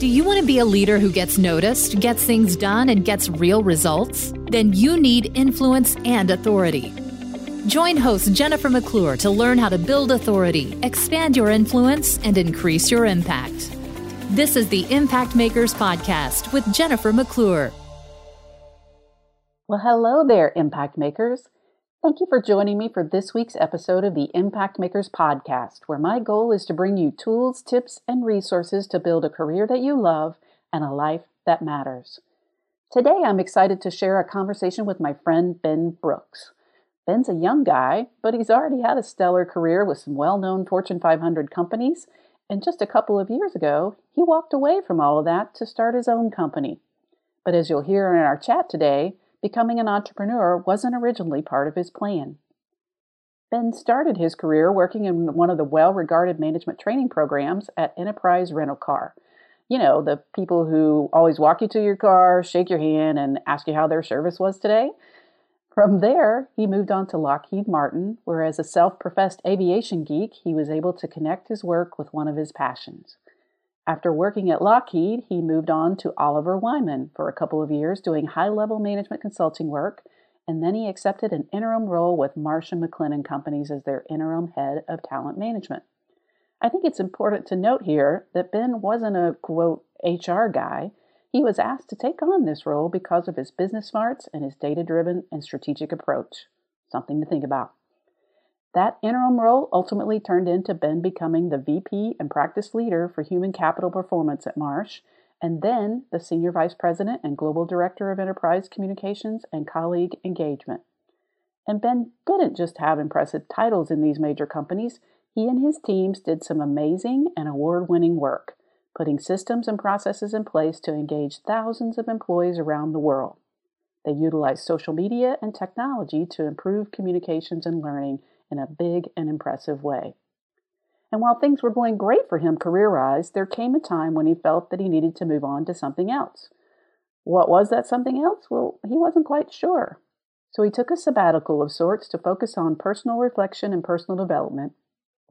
Do you want to be a leader who gets noticed, gets things done, and gets real results? Then you need influence and authority. Join host Jennifer McClure to learn how to build authority, expand your influence, and increase your impact. This is the Impact Makers Podcast with Jennifer McClure. Well, hello there, Impact Makers. Thank you for joining me for this week's episode of the Impact Makers Podcast, where my goal is to bring you tools, tips, and resources to build a career that you love and a life that matters. Today, I'm excited to share a conversation with my friend Ben Brooks. Ben's a young guy, but he's already had a stellar career with some well known Fortune 500 companies. And just a couple of years ago, he walked away from all of that to start his own company. But as you'll hear in our chat today, becoming an entrepreneur wasn't originally part of his plan. Ben started his career working in one of the well regarded management training programs at Enterprise Rental Car. You know, the people who always walk you to your car, shake your hand, and ask you how their service was today. From there, he moved on to Lockheed Martin, where as a self professed aviation geek, he was able to connect his work with one of his passions after working at Lockheed, he moved on to Oliver Wyman for a couple of years doing high level management consulting work, and then he accepted an interim role with Marsh & McLennan Companies as their interim head of talent management. I think it's important to note here that Ben wasn't a quote HR guy. He was asked to take on this role because of his business smarts and his data driven and strategic approach. Something to think about. That interim role ultimately turned into Ben becoming the VP and practice leader for human capital performance at Marsh, and then the Senior Vice President and Global Director of Enterprise Communications and Colleague Engagement. And Ben didn't just have impressive titles in these major companies, he and his teams did some amazing and award winning work, putting systems and processes in place to engage thousands of employees around the world. They utilized social media and technology to improve communications and learning in a big and impressive way. And while things were going great for him career wise, there came a time when he felt that he needed to move on to something else. What was that something else? Well, he wasn't quite sure. So he took a sabbatical of sorts to focus on personal reflection and personal development,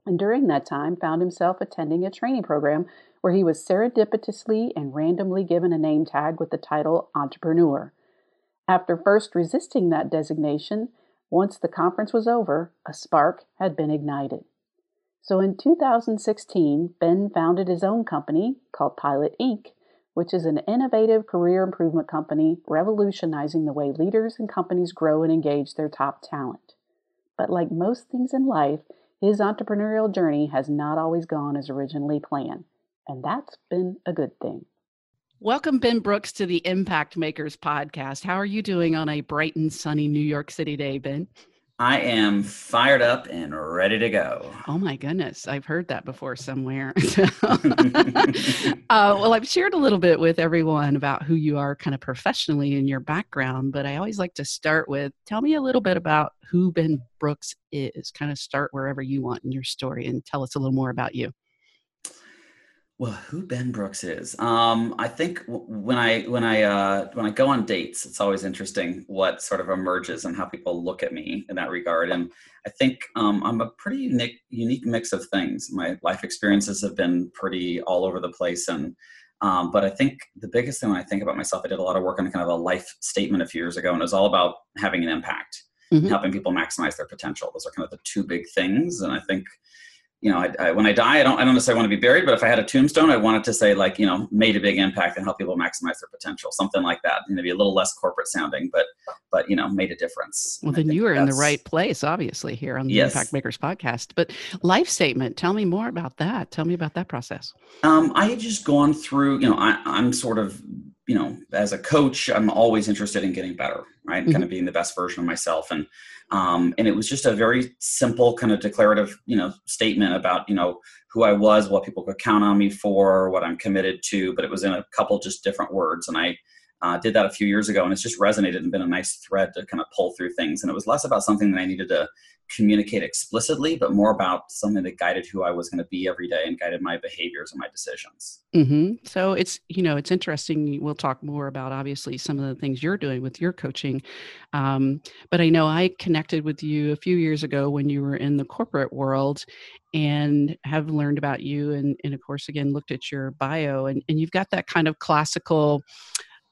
and during that time found himself attending a training program where he was serendipitously and randomly given a name tag with the title entrepreneur. After first resisting that designation, once the conference was over, a spark had been ignited. So in 2016, Ben founded his own company called Pilot Inc., which is an innovative career improvement company revolutionizing the way leaders and companies grow and engage their top talent. But like most things in life, his entrepreneurial journey has not always gone as originally planned, and that's been a good thing. Welcome, Ben Brooks, to the Impact Makers podcast. How are you doing on a bright and sunny New York City day, Ben? I am fired up and ready to go. Oh my goodness, I've heard that before somewhere. uh, well, I've shared a little bit with everyone about who you are kind of professionally in your background, but I always like to start with tell me a little bit about who Ben Brooks is. Kind of start wherever you want in your story and tell us a little more about you. Well, who Ben Brooks is? Um, I think when I when I uh, when I go on dates, it's always interesting what sort of emerges and how people look at me in that regard. And I think um, I'm a pretty unique unique mix of things. My life experiences have been pretty all over the place, and um, but I think the biggest thing when I think about myself, I did a lot of work on kind of a life statement a few years ago, and it was all about having an impact, mm-hmm. helping people maximize their potential. Those are kind of the two big things, and I think you know, I, I, when I die, I don't, I don't necessarily want to be buried, but if I had a tombstone, I wanted to say like, you know, made a big impact and help people maximize their potential, something like that. Maybe a little less corporate sounding, but, but you know, made a difference. Well, then you were in the right place, obviously, here on the yes. Impact Makers podcast. But life statement, tell me more about that. Tell me about that process. Um, I had just gone through, you know, I, I'm sort of you know, as a coach, I'm always interested in getting better, right? Mm-hmm. Kind of being the best version of myself. And um, and it was just a very simple kind of declarative, you know, statement about, you know, who I was, what people could count on me for, what I'm committed to, but it was in a couple just different words. And I uh, did that a few years ago, and it's just resonated and been a nice thread to kind of pull through things. And it was less about something that I needed to communicate explicitly, but more about something that guided who I was going to be every day and guided my behaviors and my decisions. Mm-hmm. So it's you know it's interesting. We'll talk more about obviously some of the things you're doing with your coaching, um, but I know I connected with you a few years ago when you were in the corporate world, and have learned about you and, and of course again looked at your bio and, and you've got that kind of classical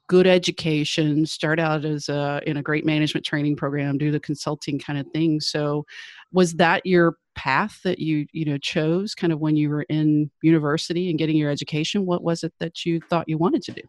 good education, start out as a in a great management training program, do the consulting kind of thing. So was that your path that you you know chose kind of when you were in university and getting your education? What was it that you thought you wanted to do?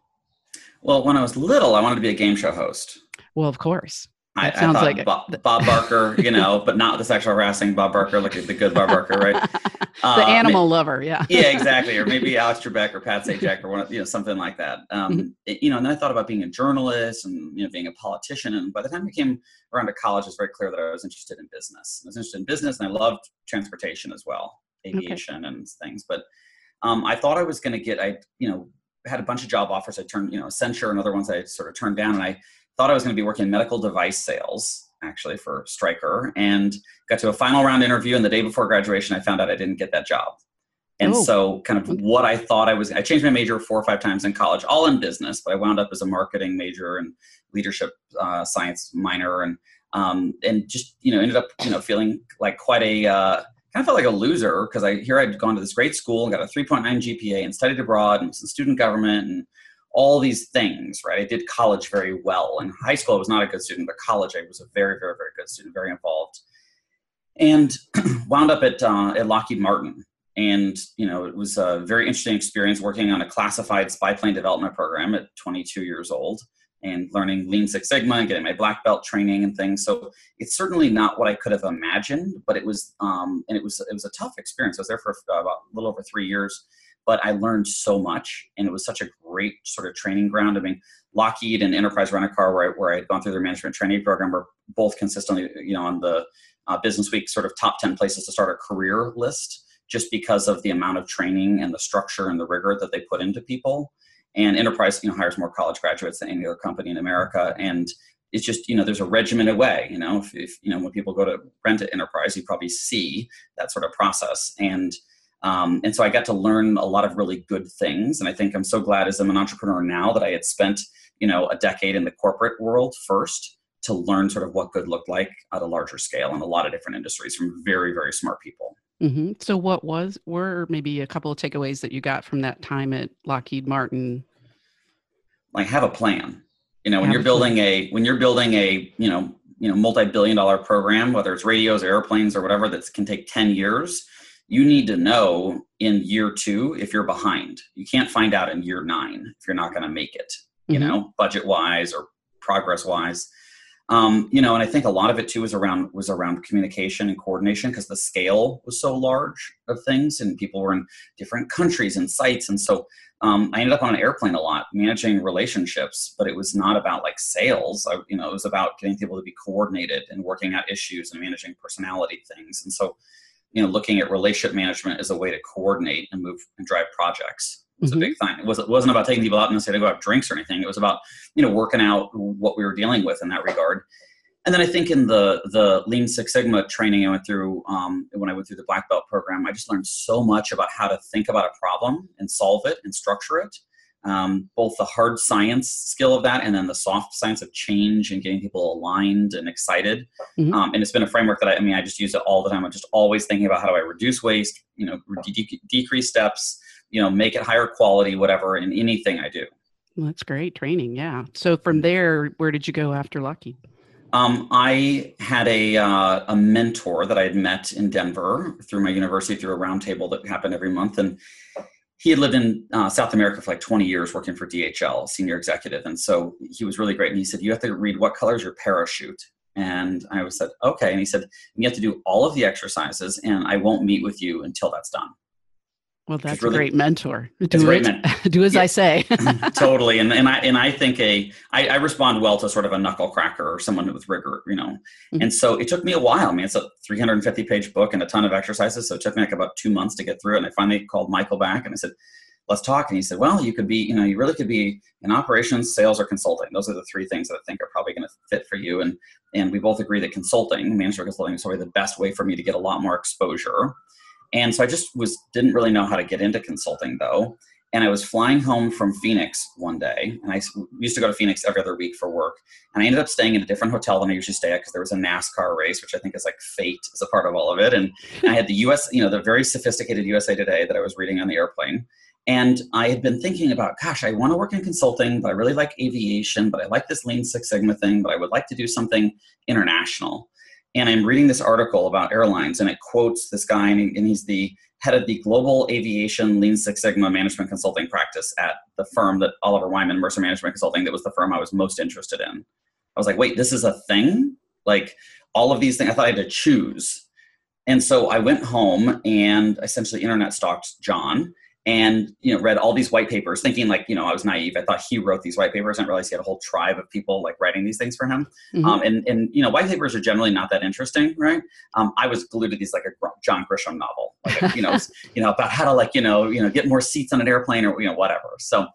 Well, when I was little, I wanted to be a game show host. Well, of course. I, sounds I like Bob, Bob, Barker, you know, but not the sexual harassing Bob Barker, like the good Bob Barker, right? the uh, animal maybe, lover, yeah. yeah, exactly. Or maybe Alex Trebek or Pat Sajak or one, of, you know, something like that. Um, mm-hmm. it, you know, and then I thought about being a journalist and you know being a politician. And by the time I came around to college, it was very clear that I was interested in business. I was interested in business, and I loved transportation as well, aviation okay. and things. But um, I thought I was going to get, I you know, had a bunch of job offers. I turned, you know, Accenture and other ones I sort of turned down, and I thought I was going to be working in medical device sales actually for Stryker and got to a final round interview. And the day before graduation, I found out I didn't get that job. And oh. so, kind of what I thought I was, I changed my major four or five times in college, all in business, but I wound up as a marketing major and leadership uh, science minor, and um, and just you know ended up you know feeling like quite a uh, kind of felt like a loser because I here I'd gone to this great school and got a 3.9 GPA and studied abroad and was in student government and all these things, right? I did college very well. In high school, I was not a good student, but college, I was a very, very, very good student, very involved, and wound up at uh, at Lockheed Martin. And you know, it was a very interesting experience working on a classified spy plane development program at 22 years old and learning Lean Six Sigma and getting my black belt training and things. So it's certainly not what I could have imagined, but it was, um, and it was it was a tough experience. I was there for about a little over three years but I learned so much, and it was such a great sort of training ground. I mean, Lockheed and Enterprise Rent a Car, where I, where I had gone through their management training program, were both consistently, you know, on the uh, Business Week sort of top ten places to start a career list, just because of the amount of training and the structure and the rigor that they put into people. And Enterprise, you know, hires more college graduates than any other company in America, and it's just you know there's a regimented way you know if, if, you know when people go to rent at enterprise you probably see that sort of process and um, and so I got to learn a lot of really good things. And I think I'm so glad as I'm an entrepreneur now that I had spent, you know, a decade in the corporate world first to learn sort of what good looked like at a larger scale in a lot of different industries from very, very smart people. Mm-hmm. So what was, were maybe a couple of takeaways that you got from that time at Lockheed Martin? Like have a plan. You know, when have you're building plan. a, when you're building a, you know, you know, multi-billion dollar program, whether it's radios, or airplanes, or whatever, that can take 10 years you need to know in year two if you're behind. You can't find out in year nine if you're not going to make it, you mm-hmm. know, budget wise or progress wise. Um, you know, and I think a lot of it too was around was around communication and coordination because the scale was so large of things, and people were in different countries and sites, and so um, I ended up on an airplane a lot, managing relationships. But it was not about like sales. I, you know, it was about getting people to be coordinated and working out issues and managing personality things. And so, you know looking at relationship management as a way to coordinate and move and drive projects was mm-hmm. a big thing. It wasn't, wasn't about taking people out and necessarily go have drinks or anything. It was about, you know, working out what we were dealing with in that regard. And then I think in the the Lean Six Sigma training I went through um, when I went through the Black Belt program, I just learned so much about how to think about a problem and solve it and structure it um, both the hard science skill of that and then the soft science of change and getting people aligned and excited. Mm-hmm. Um, and it's been a framework that I, I, mean, I just use it all the time. I'm just always thinking about how do I reduce waste, you know, de- decrease steps, you know, make it higher quality, whatever, in anything I do. Well, that's great training. Yeah. So from there, where did you go after Lockheed? Um, I had a uh, a mentor that I had met in Denver through my university through a roundtable that happened every month, and he had lived in uh, South America for like 20 years working for DHL, senior executive. And so he was really great. And he said, You have to read what color is your parachute? And I said, Okay. And he said, You have to do all of the exercises, and I won't meet with you until that's done. Well, that's really, a great mentor. Do great it. Men- do as yeah, I say. totally. And and I and I think a I, I respond well to sort of a knuckle cracker or someone with rigor, you know. Mm-hmm. And so it took me a while. I mean, it's a 350 page book and a ton of exercises. So it took me like about two months to get through it. And I finally called Michael back and I said, let's talk. And he said, well, you could be, you know, you really could be in operations, sales, or consulting. Those are the three things that I think are probably going to fit for you. And and we both agree that consulting, management consulting, is probably the best way for me to get a lot more exposure. And so I just was didn't really know how to get into consulting though. And I was flying home from Phoenix one day, and I used to go to Phoenix every other week for work. And I ended up staying in a different hotel than I usually stay at because there was a NASCAR race, which I think is like fate as a part of all of it. And I had the US, you know, the very sophisticated USA Today that I was reading on the airplane. And I had been thinking about, gosh, I want to work in consulting, but I really like aviation, but I like this Lean Six Sigma thing, but I would like to do something international. And I'm reading this article about airlines, and it quotes this guy, and he's the head of the global aviation Lean Six Sigma management consulting practice at the firm that Oliver Wyman, Mercer Management Consulting, that was the firm I was most interested in. I was like, wait, this is a thing? Like all of these things, I thought I had to choose. And so I went home and essentially internet stalked John and you know read all these white papers thinking like you know i was naive. I thought he wrote these white papers. And I realized he had a whole tribe of people like writing these things for him. Mm-hmm. um, and and you know white papers are generally not that interesting right? Um, i was glued to these like a john grisham novel like you know you know about how to like you know you know get more seats on an airplane or you know whatever. So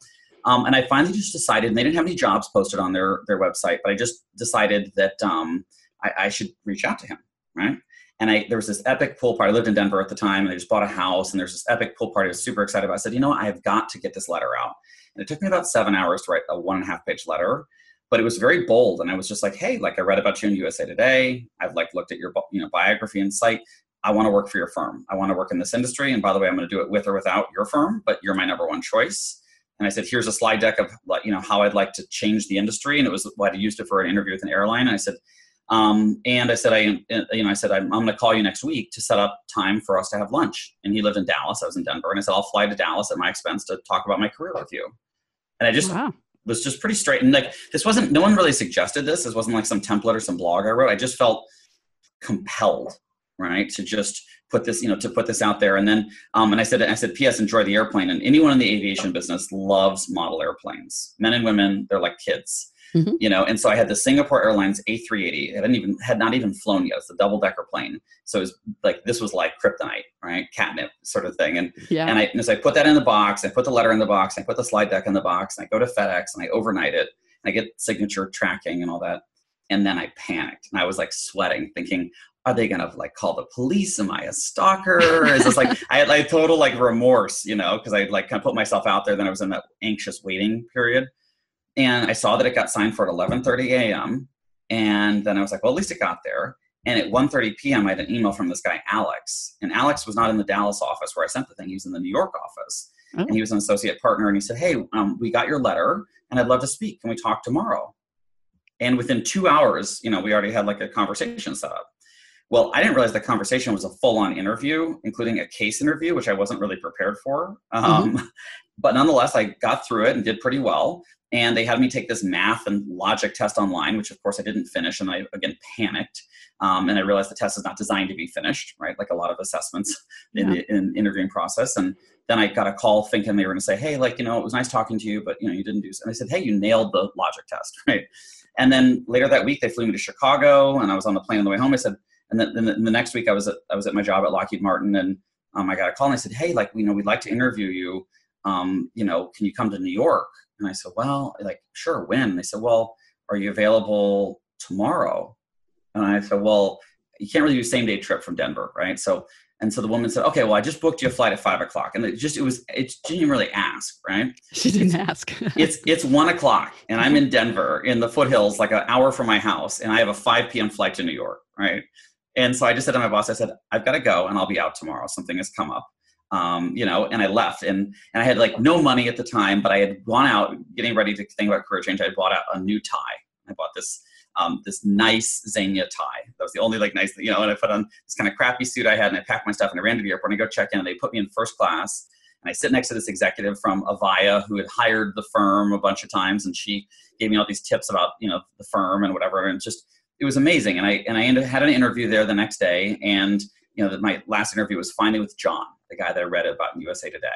um, and i finally just decided and they didn't have any jobs posted on their their website but i just decided that um, I, I should reach out to him right and I there was this epic pool party. I lived in Denver at the time, and I just bought a house. And there's this epic pool party. I was super excited about. I said, you know, what? I have got to get this letter out. And it took me about seven hours to write a one and a half page letter, but it was very bold. And I was just like, hey, like I read about you in USA Today. I've like looked at your you know biography and site. I want to work for your firm. I want to work in this industry. And by the way, I'm going to do it with or without your firm, but you're my number one choice. And I said, here's a slide deck of like you know how I'd like to change the industry. And it was what I used it for an interview with an airline. And I said, um, and I said, I, you know, I said, I'm, I'm going to call you next week to set up time for us to have lunch. And he lived in Dallas. I was in Denver. And I said, I'll fly to Dallas at my expense to talk about my career with you. And I just wow. was just pretty straight. And like, this wasn't, no one really suggested this. This wasn't like some template or some blog I wrote. I just felt compelled, right. To just put this, you know, to put this out there. And then, um, and I said, I said, P.S. Enjoy the airplane. And anyone in the aviation business loves model airplanes. Men and women, they're like kids Mm-hmm. You know, and so I had the Singapore Airlines A380. It hadn't even had not even flown yet. It's a double decker plane. So it was like this was like kryptonite, right? Catnip sort of thing. And yeah. and I and so I put that in the box. I put the letter in the box. I put the slide deck in the box. And I go to FedEx and I overnight it. And I get signature tracking and all that. And then I panicked and I was like sweating, thinking, are they gonna like call the police? Am I a stalker? Is this like I had like total like remorse, you know, because I like kind of put myself out there. Then I was in that anxious waiting period and I saw that it got signed for at 11:30 a.m. And then I was like, well, at least it got there. And at 1:30 p.m., I had an email from this guy Alex, and Alex was not in the Dallas office where I sent the thing. He was in the New York office, oh. and he was an associate partner. And he said, "Hey, um, we got your letter, and I'd love to speak. Can we talk tomorrow?" And within two hours, you know, we already had like a conversation set up. Well, I didn't realize the conversation was a full-on interview, including a case interview, which I wasn't really prepared for. Um, mm-hmm. But nonetheless, I got through it and did pretty well and they had me take this math and logic test online which of course i didn't finish and i again panicked. Um, and i realized the test is not designed to be finished right? Like a lot of assessments in the in interviewing process. And then i got a call thinking they were going to say hey like you know it was nice talking to you but you know you didn't do and i said hey you nailed the logic test right? And then later that week they flew me to chicago and i was on the plane on the way home. I said and then, then the, the next week i was at i was at my job at lockheed martin and um, i got a call and i said hey like you know we'd like to interview you. Um, you know can you come to new york and I said, well, like, sure, when? They said, well, are you available tomorrow? And I said, well, you can't really do a same day trip from Denver, right? So, and so the woman said, okay, well, I just booked you a flight at five o'clock. And it just, it was, it, she didn't really ask, right? She didn't ask. it's, it's one o'clock and I'm in Denver in the foothills, like an hour from my house. And I have a 5 p.m. flight to New York, right? And so I just said to my boss, I said, I've got to go and I'll be out tomorrow. Something has come up um, you know, and I left and, and I had like no money at the time, but I had gone out getting ready to think about career change. I bought out a new tie. I bought this, um, this nice Zegna tie. That was the only like nice, you know, and I put on this kind of crappy suit I had and I packed my stuff and I ran to the airport and I go check in and they put me in first class. And I sit next to this executive from Avaya who had hired the firm a bunch of times and she gave me all these tips about, you know, the firm and whatever. And just, it was amazing. And I, and I ended, had an interview there the next day and, you know, my last interview was finally with John the guy that I read about in USA Today.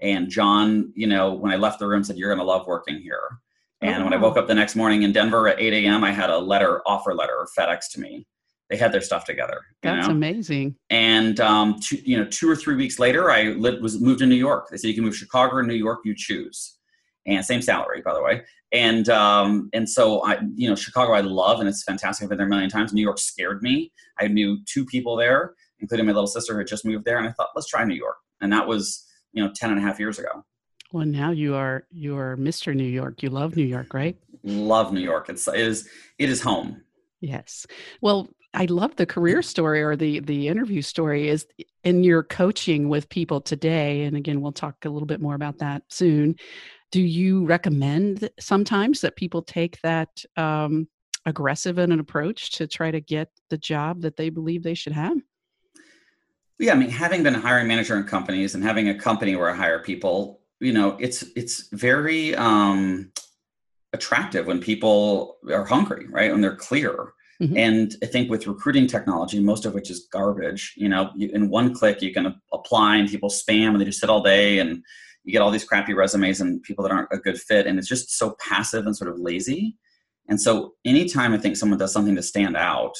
And John, you know, when I left the room, said, "You're going to love working here." And oh, when I woke up the next morning in Denver at 8 a.m., I had a letter, offer letter, FedEx to me, They had their stuff together. That's know? amazing. And um, two, you know, two or three weeks later, I lived, was moved to New York. They said you can move Chicago or New York, you choose. And same salary, by the way. And um, and so I, you know, Chicago I love, and it's fantastic. I've been there a million times. New York scared me. I knew two people there, including my little sister who had just moved there, and I thought, let's try New York. And that was, you know, 10 and a half years ago. Well, now you are you are Mr. New York. You love New York, right? Love New York. It's it is it is home. Yes. Well, I love the career story or the the interview story is in your coaching with people today. And again, we'll talk a little bit more about that soon. Do you recommend sometimes that people take that um, aggressive in an approach to try to get the job that they believe they should have? Yeah, I mean, having been a hiring manager in companies and having a company where I hire people, you know, it's it's very um, attractive when people are hungry, right? When they're clear. Mm-hmm. And I think with recruiting technology, most of which is garbage, you know, you, in one click you can apply and people spam and they just sit all day and you get all these crappy resumes and people that aren't a good fit and it's just so passive and sort of lazy and so anytime i think someone does something to stand out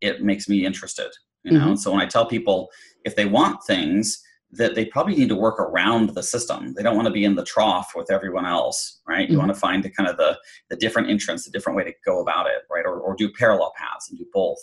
it makes me interested you know mm-hmm. so when i tell people if they want things that they probably need to work around the system they don't want to be in the trough with everyone else right mm-hmm. you want to find the kind of the the different entrance the different way to go about it right or, or do parallel paths and do both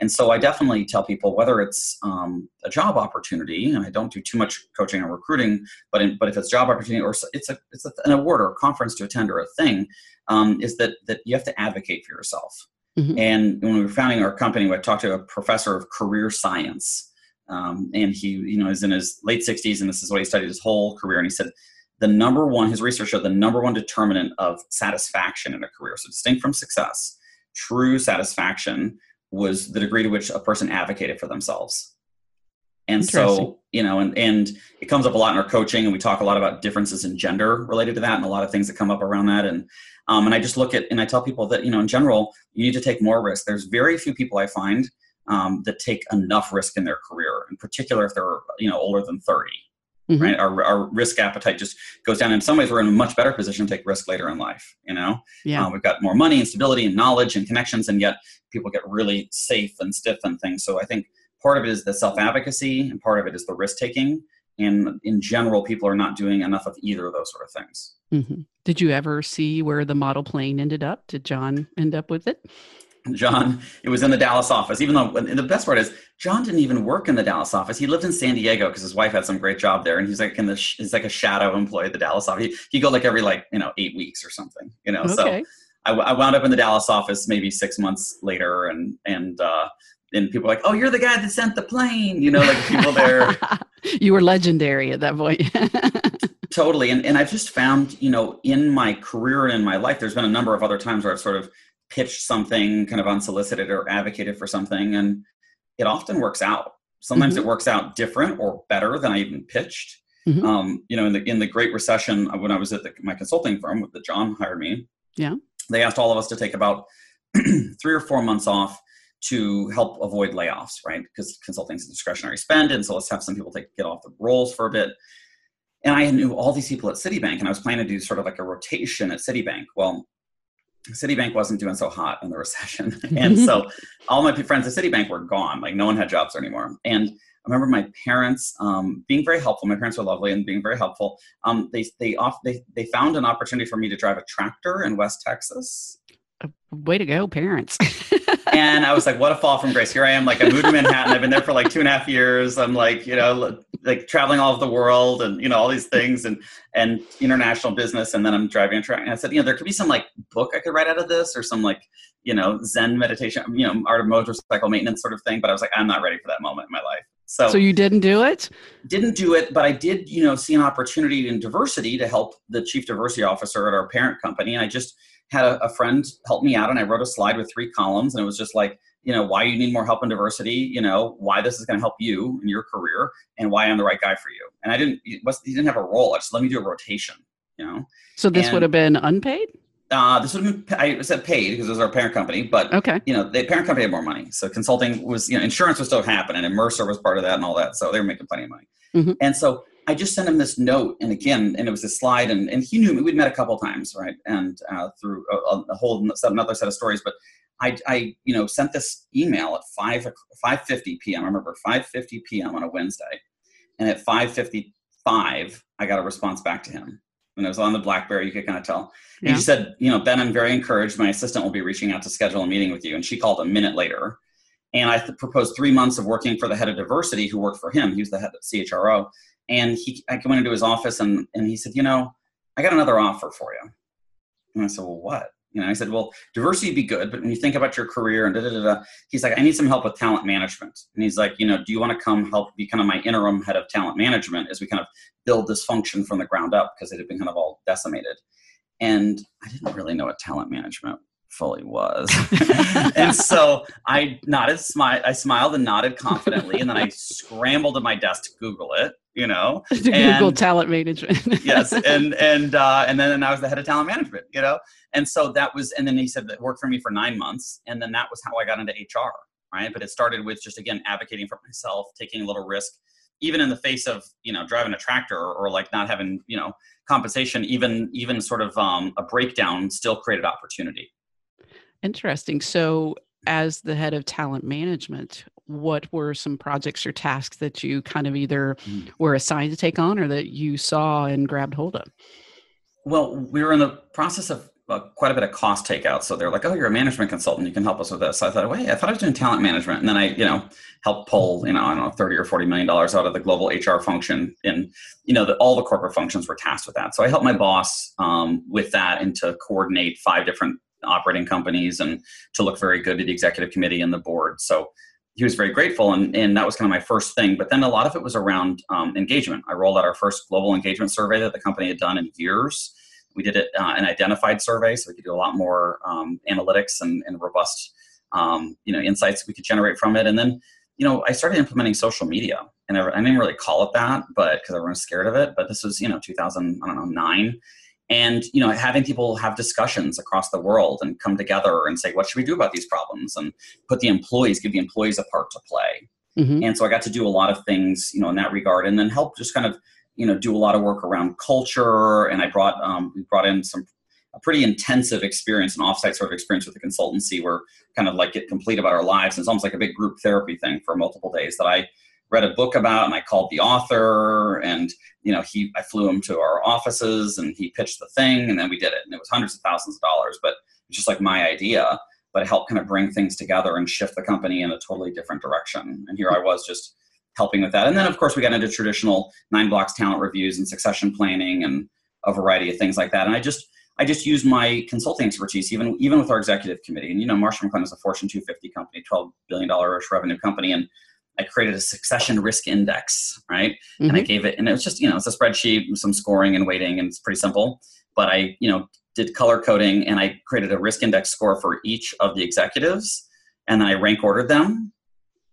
and so I definitely tell people whether it's um, a job opportunity, and I don't do too much coaching or recruiting, but in, but if it's job opportunity or it's a it's a, an award or a conference to attend or a thing, um, is that that you have to advocate for yourself. Mm-hmm. And when we were founding our company, I talked to a professor of career science, um, and he you know is in his late 60s, and this is what he studied his whole career, and he said the number one his research showed the number one determinant of satisfaction in a career, so distinct from success, true satisfaction was the degree to which a person advocated for themselves. And so, you know, and, and it comes up a lot in our coaching, and we talk a lot about differences in gender related to that, and a lot of things that come up around that. And um, and I just look at and I tell people that you know, in general, you need to take more risks. There's very few people I find um, that take enough risk in their career, in particular if they're you know older than 30 mm-hmm. right? Our, our risk appetite just goes down. In some ways, we're in a much better position to take risk later in life. You know, yeah. Um, we've got more money and stability and knowledge and connections, and yet people get really safe and stiff and things. So I think part of it is the self advocacy, and part of it is the risk taking. And in general, people are not doing enough of either of those sort of things. Mm-hmm. Did you ever see where the model plane ended up? Did John end up with it? John, it was in the Dallas office, even though the best part is John didn't even work in the Dallas office. He lived in San Diego because his wife had some great job there. And he's like in the, he's like a shadow employee at the Dallas office. He, he go like every like, you know, eight weeks or something, you know? Okay. So I, I wound up in the Dallas office maybe six months later and, and, uh, and people are like, oh, you're the guy that sent the plane, you know, like people there. you were legendary at that point. totally. And, and I've just found, you know, in my career and in my life, there's been a number of other times where I've sort of pitched something kind of unsolicited or advocated for something and it often works out. Sometimes mm-hmm. it works out different or better than i even pitched. Mm-hmm. um, you know in the in the great recession uh, when i was at the, my consulting firm that john hired me yeah. they asked all of us to take about three or four months off to help avoid layoffs right? Because consulting is a discretionary spend and so let's have some people take get off the rolls for a bit. And i knew all these people at citibank and i was planning to do sort of like a rotation at citibank. Well Citibank wasn't doing so hot in the recession. and so all my friends at Citibank were gone. Like no one had jobs anymore. And I remember my parents um, being very helpful. My parents were lovely and being very helpful. Um, they they off they they found an opportunity for me to drive a tractor in West Texas. Way to go, parents! and I was like, "What a fall from grace!" Here I am, like I moved to Manhattan. I've been there for like two and a half years. I'm like, you know, like traveling all over the world and you know all these things and and international business and then i'm driving a truck and i said you know there could be some like book i could write out of this or some like you know zen meditation you know art of motorcycle maintenance sort of thing but i was like i'm not ready for that moment in my life so so you didn't do it didn't do it but i did you know see an opportunity in diversity to help the chief diversity officer at our parent company and i just had a, a friend help me out and i wrote a slide with three columns and it was just like you know why you need more help in diversity you know why this is going to help you in your career and why i'm the right guy for you. And i didn't he didn't have a role i just let me do a rotation you know? So this and, would have been unpaid? Uh, this would have been I said paid because it was our parent company, but okay, you know the parent company had more money, so consulting was you know insurance was still happening, and Mercer was part of that and all that, so they were making plenty of money. Mm-hmm. And so I just sent him this note, and again, and it was a slide, and, and he knew me. We'd met a couple times, right, and uh, through a, a whole another set of stories. But I, I you know sent this email at 5 5:50 p.m. I remember 5:50 p.m. on a Wednesday, and at 5:55 I got a response back to him. And it was on the BlackBerry, you could kind of tell. Yeah. He said, you know, Ben, I'm very encouraged. My assistant will be reaching out to schedule a meeting with you. And she called a minute later. And I th- proposed three months of working for the head of diversity who worked for him. He was the head of CHRO. And he, I went into his office and, and he said, you know, I got another offer for you. And I said, well, what? You know, I said, well, diversity would be good, but when you think about your career and da da da da, he's like, I need some help with talent management. And he's like, you know, do you want to come help be kind of my interim head of talent management as we kind of build this function from the ground up because it had been kind of all decimated. And I didn't really know what talent management fully was. and so I nodded, smiled, I smiled and nodded confidently, and then I scrambled to my desk to Google it, you know. to and, Google talent management. yes, and and uh, and then I was the head of talent management, you know. And so that was, and then he said that worked for me for nine months, and then that was how I got into HR, right? But it started with just again advocating for myself, taking a little risk, even in the face of you know driving a tractor or, or like not having you know compensation, even even sort of um, a breakdown still created opportunity Interesting. So, as the head of talent management, what were some projects or tasks that you kind of either mm. were assigned to take on or that you saw and grabbed hold of? Well, we were in the process of uh, quite a bit of cost takeout. So they're like, "Oh, you're a management consultant. You can help us with this." So I thought, "Wait, I thought I was doing talent management." And then I, you know, helped pull, you know, I don't know, thirty or forty million dollars out of the global HR function, and you know, the, all the corporate functions were tasked with that. So I helped my boss um, with that and to coordinate five different operating companies and to look very good to the executive committee and the board. So he was very grateful, and, and that was kind of my first thing. But then a lot of it was around um, engagement. I rolled out our first global engagement survey that the company had done in years. We did it uh, an identified survey, so we could do a lot more um, analytics and, and robust, um, you know, insights we could generate from it. And then, you know, I started implementing social media, and I, I didn't really call it that, but because everyone's scared of it. But this was, you know, 2000, I don't know, nine and you know having people have discussions across the world and come together and say what should we do about these problems? and put the employees give the employees a part to play. Mm-hmm. and so i got to do a lot of things you know in that regard and then help just kind of you know do a lot of work around culture. And i brought um, we brought in some a pretty intensive experience an offsite sort of experience with the consultancy where kind of like get complete about our lives. And it's almost like a big group therapy thing for multiple days that i read a book about and I called the author and you know he I flew him to our offices and he pitched the thing and then we did it and it was hundreds of thousands of dollars but it's just like my idea but it helped kind of bring things together and shift the company in a totally different direction and here I was just helping with that and then of course we got into traditional nine blocks talent reviews and succession planning and a variety of things like that and I just I just use my consulting expertise, even even with our executive committee. And you know, Marsh McLennan is a Fortune 250 company, 12 billion dollar revenue company, and I created a succession risk index, right? Mm-hmm. And I mm-hmm. gave it, and it was just, you know, it's a spreadsheet with some scoring and weighting, and it's pretty simple. But I, you know, did color coding and I created a risk index score for each of the executives, and then I rank ordered them.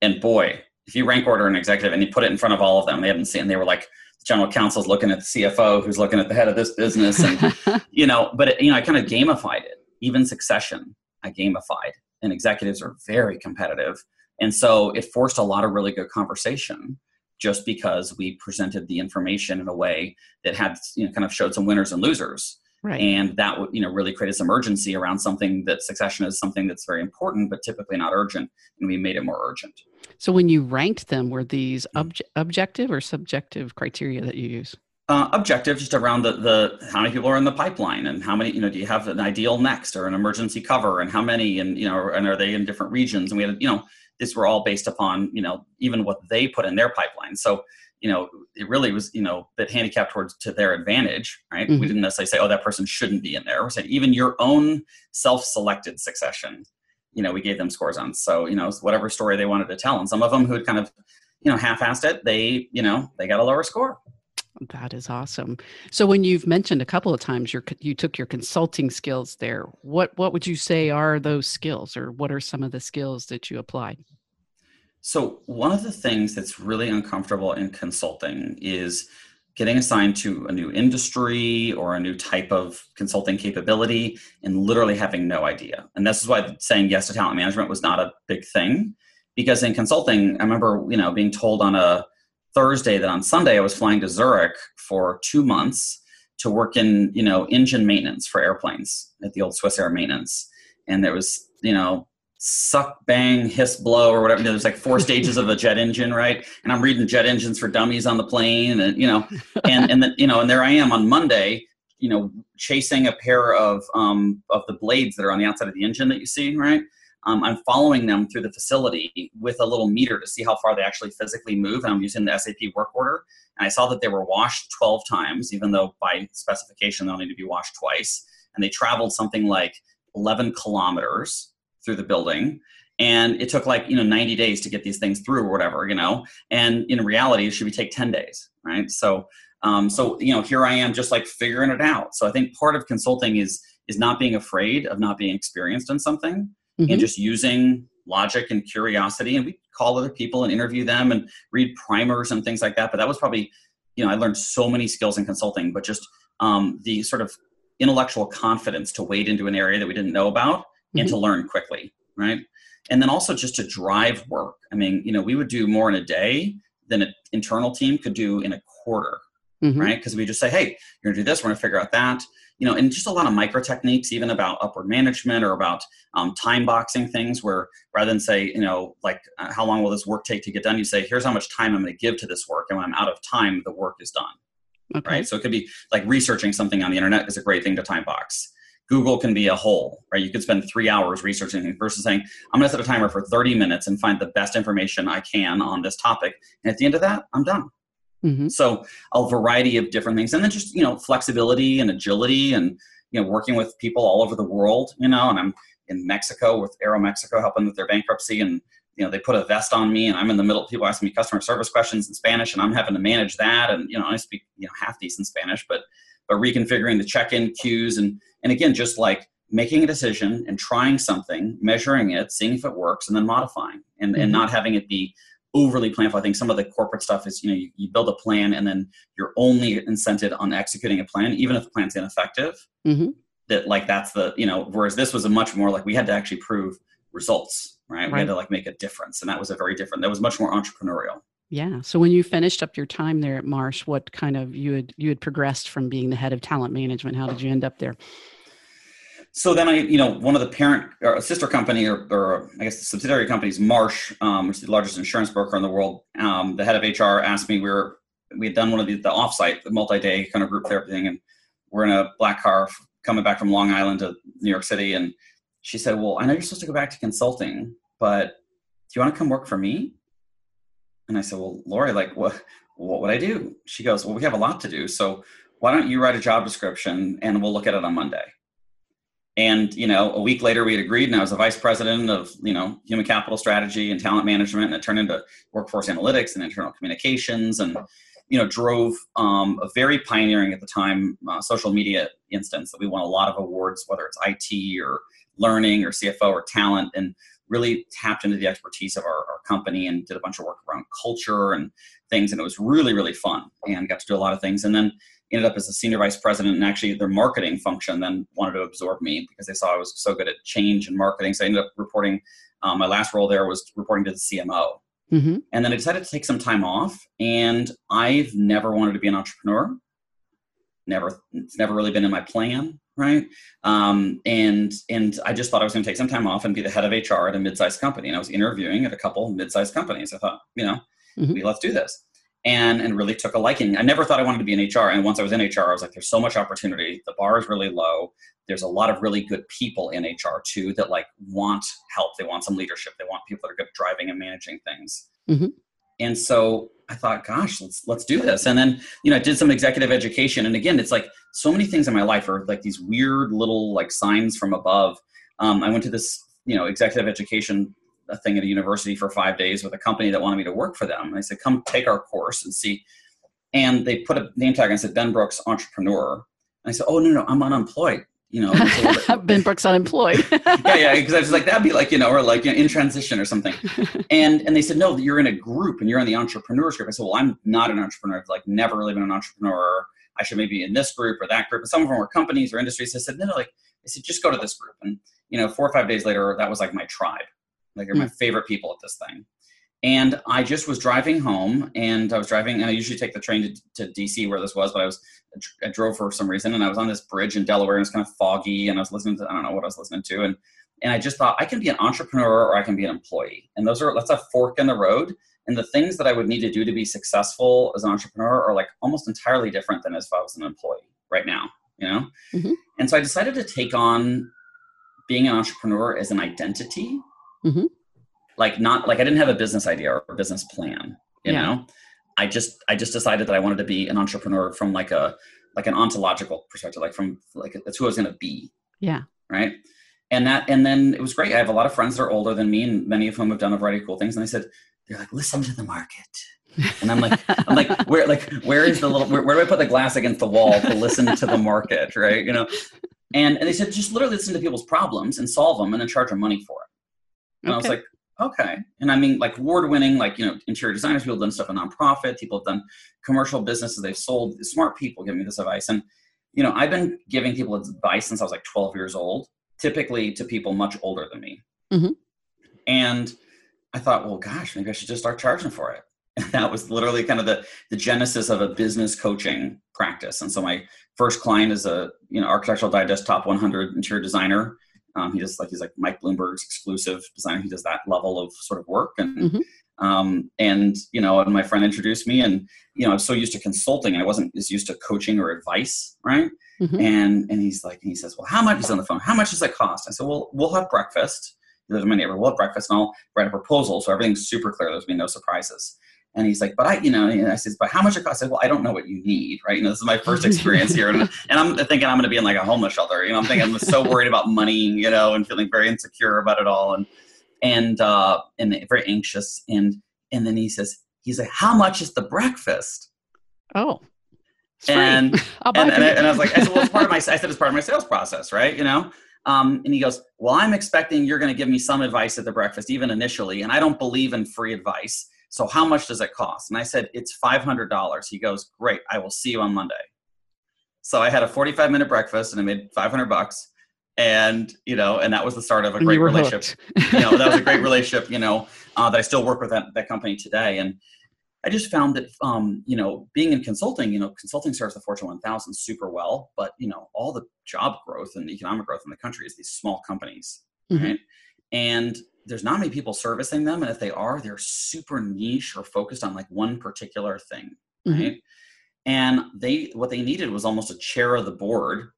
And boy, if you rank order an executive and you put it in front of all of them, they hadn't seen, they were like, general counsel's looking at the CFO, who's looking at the head of this business, and you know, but it, you know, I kind of gamified it. Even succession, I gamified, and executives are very competitive and so it forced a lot of really good conversation just because we presented the information in a way that had you know kind of showed some winners and losers. Right. And that you know really created some urgency around something that succession is something that's very important but typically not urgent and we made it more urgent. So when you ranked them were these mm-hmm. obje- objective or subjective criteria that you use? Uh, objective just around the, the how many people are in the pipeline and how many you know do you have an ideal next or an emergency cover and how many and you know and are they in different regions? And we had you know these were all based upon you know even what they put in their pipeline. So you know it really was you know that handicapped towards to their advantage right? Mm-hmm. we didn't necessarily say oh that person shouldn't be in there. We're saying even your own self-selected succession you know we gave them scores on. So you know whatever story they wanted to tell. And some of them who had kind of you know half-assed it they you know they got a lower score that is awesome. So when you've mentioned a couple of times your you took your consulting skills there, what what would you say are those skills or what are some of the skills that you applied? So one of the things that's really uncomfortable in consulting is getting assigned to a new industry or a new type of consulting capability and literally having no idea. And this is why saying yes to talent management was not a big thing because in consulting, I remember, you know, being told on a Thursday that on Sunday I was flying to Zurich for two months to work in you know engine maintenance for airplanes at the old Swiss Air maintenance, and there was you know suck, bang, hiss, blow, or whatever. There's like four stages of a jet engine, right? And I'm reading jet engines for dummies on the plane, and you know, and and then you know, and there I am on Monday, you know, chasing a pair of um, of the blades that are on the outside of the engine that you see, right? Um, I'm following them through the facility with a little meter to see how far they actually physically move. And I'm using the SAP work order. And I saw that they were washed 12 times, even though by specification they'll need to be washed twice. And they traveled something like 11 kilometers through the building. And it took like, you know, 90 days to get these things through or whatever, you know. And in reality, it should be take 10 days, right? So um, so you know, here I am just like figuring it out. So I think part of consulting is is not being afraid of not being experienced in something mm-hmm. and just using logic and curiosity. And we call other people and interview them and read primers and things like that. But that was probably, you know, I learned so many skills in consulting, but just um, the sort of intellectual confidence to wade into an area that we didn't know about mm-hmm. and to mm-hmm. learn quickly, right? And then also just to drive work. I mean, you know, we would do more in a day than an internal team could do in a quarter, mm-hmm. right? Because we just say, hey, you're gonna do this, we're gonna figure out that you know, and just a lot of micro techniques, even about upward management or about um, time boxing things, where rather than say, you know, like uh, how long will this work take to get done, you say, here's how much time I'm going to give to this work, and when I'm out of time, the work is done. Okay. Right. So it could be like researching something on the internet is a great thing to time box. Google can be a whole, right? You could spend three hours researching versus saying, I'm going to set a timer for 30 minutes and find the best information I can on this topic. And at the end of that, I'm done. Mm-hmm. So a variety of different things, and then just you know flexibility and agility, and you know working with people all over the world. You know, and I'm in Mexico with Aeromexico helping with their bankruptcy, and you know they put a vest on me, and I'm in the middle. People asking me customer service questions in Spanish, and I'm having to manage that. And you know I speak you know half decent Spanish, but but reconfiguring the check-in queues, and and again just like making a decision and trying something, measuring it, seeing if it works, and then modifying, and mm-hmm. and not having it be overly planful. I think some of the corporate stuff is, you know, you, you, build a plan and then you're only incented on executing a plan, even if the plan's ineffective. Mm-hmm. That like that's the, you know, whereas this was a much more like we had to actually prove results, right? right? We had to like make a difference. And that was a very different, that was much more entrepreneurial. Yeah. So when you finished up your time there at Marsh, what kind of you had you had progressed from being the head of talent management? How did you end up there? So then I, you know, one of the parent or sister company or, or I guess the subsidiary companies, Marsh, um, which is the largest insurance broker in the world, um, the head of HR asked me, we were, we had done one of the, the offsite, the multi-day kind of group therapy thing. And we're in a black car coming back from Long Island to New York City. And she said, well, I know you're supposed to go back to consulting, but do you want to come work for me? And I said, well, Lori, like what, what would I do? She goes, well, we have a lot to do. So why don't you write a job description and we'll look at it on Monday and you know a week later we had agreed and i was a vice president of you know human capital strategy and talent management and it turned into workforce analytics and internal communications and you know drove um, a very pioneering at the time uh, social media instance that we won a lot of awards whether it's it or learning or cfo or talent and really tapped into the expertise of our, our company and did a bunch of work around culture and things and it was really really fun and got to do a lot of things. And then ended up as a senior vice president and actually their marketing function then wanted to absorb me because they saw I was so good at change and marketing. So I ended up reporting, um, my last role there was reporting to the CMO. Mm-hmm. And then I decided to take some time off and I've never wanted to be an entrepreneur. Never, it's never really been in my plan. Right. Um, and, and I just thought I was going to take some time off and be the head of HR at a mid-sized company. And I was interviewing at a couple mid-sized companies. I thought, you know, mm-hmm. let's do this and and really took a liking. I never thought I wanted to be in HR, and once I was in HR, I was like, "There's so much opportunity. The bar is really low. There's a lot of really good people in HR too that like want help. They want some leadership. They want people that are good at driving and managing things." Mm-hmm. And so I thought, "Gosh, let's let's do this." And then you know, I did some executive education, and again, it's like so many things in my life are like these weird little like signs from above. Um, I went to this you know executive education a thing at a university for five days with a company that wanted me to work for them. And I said, come take our course and see. And they put a name tag and said, Ben Brooks, entrepreneur. And I said, oh, no, no, I'm unemployed. You know, Ben Brooks unemployed. yeah, yeah, because I was like, that'd be like, you know, or like you know, in transition or something. And and they said, no, you're in a group and you're in the entrepreneurs group. I said, well, I'm not an entrepreneur. I've like never really been an entrepreneur. I should maybe in this group or that group. And some of them were companies or industries. I said, no, no, like, I said, just go to this group. And, you know, four or five days later, that was like my tribe. Like they're mm. my hmm. favorite people at this thing. And I just was driving home, and I was driving, and I usually take the train to, to DC where this was, but I was I drove for some reason, and I was on this bridge in Delaware, and it was kind of foggy, and I was listening to I don't know what I was listening to, and and I just thought I can be an entrepreneur or I can be an employee, and those are that's a fork in the road. And the things that I would need to do to be successful as an entrepreneur are like almost entirely different than as if I was an employee right now, you know? Mm-hmm. And so I decided to take on being an entrepreneur as an identity. Mm-hmm. Like not like I didn't have a business idea or a business plan, you yeah. know? I just I just decided that I wanted to be an entrepreneur from like a like an ontological perspective, like from like that's who I was gonna be. Yeah. Right. And that and then it was great. I have a lot of friends that are older than me and many of whom have done a variety of cool things. And they said, they're like, listen to the market. And I'm like, I'm like, where, like, where is the little, where, where do I put the glass against the wall to listen to the market, right? You know, and and they said just literally listen to people's problems and solve them, and then charge them money for it. And okay. I was like, okay. And I mean, like award-winning, like you know, interior designers, people have done stuff in nonprofit, people have done commercial businesses, they've sold. Smart people give me this advice, and you know, I've been giving people advice since I was like 12 years old, typically to people much older than me. Mm-hmm. And I thought, well, gosh, maybe I should just start charging for it. And that was literally kind of the the genesis of a business coaching practice. And so my first client is a you know Architectural Digest top 100 interior designer. Um, he does like he's like Mike Bloomberg's exclusive designer. He does that level of sort of work and. Mm-hmm. Um, and you know, and my friend introduced me, and you know, I'm so used to consulting, I wasn't as used to coaching or advice, right? Mm-hmm. And and he's like, and he says, well, how much? He's on the phone. How much does it cost? I said, well, we'll have breakfast He lives in my neighborhood. We'll have breakfast and I'll write a proposal. So everything's super clear. There's be no surprises. And he's like, but I, you know, and I says, but how much it costs? I said, well, I don't know what you need, right? You know, this is my first experience here. And, and I'm thinking I'm going to be in like a homeless shelter. You know, I'm thinking I'm so worried about money, you know, and feeling very insecure about it all. And, and, uh, and very anxious. And, and then he says, he's like, how much is the breakfast? Oh, and, and, and, I, and I was like, I said, well, it's part of my, I said, it's part of my sales process, right? You know? Um, and he goes, Well, I'm expecting you're going to give me some advice at the breakfast, even initially. And I don't believe in free advice. So how much does it cost? And I said, It's $500. He goes, Great. I will see you on Monday. So I had a 45 minute breakfast and I made 500 bucks. And, you know, and that was the start of a great relationship. you know, that was a great relationship, you know, uh, that I still work with that, that company today. And, I just found that um, you know being in consulting, you know, consulting serves the Fortune 1000 super well, but you know all the job growth and economic growth in the country is these small companies, mm-hmm. right? And there's not many people servicing them, and if they are, they're super niche or focused on like one particular thing, mm-hmm. right? And they what they needed was almost a chair of the board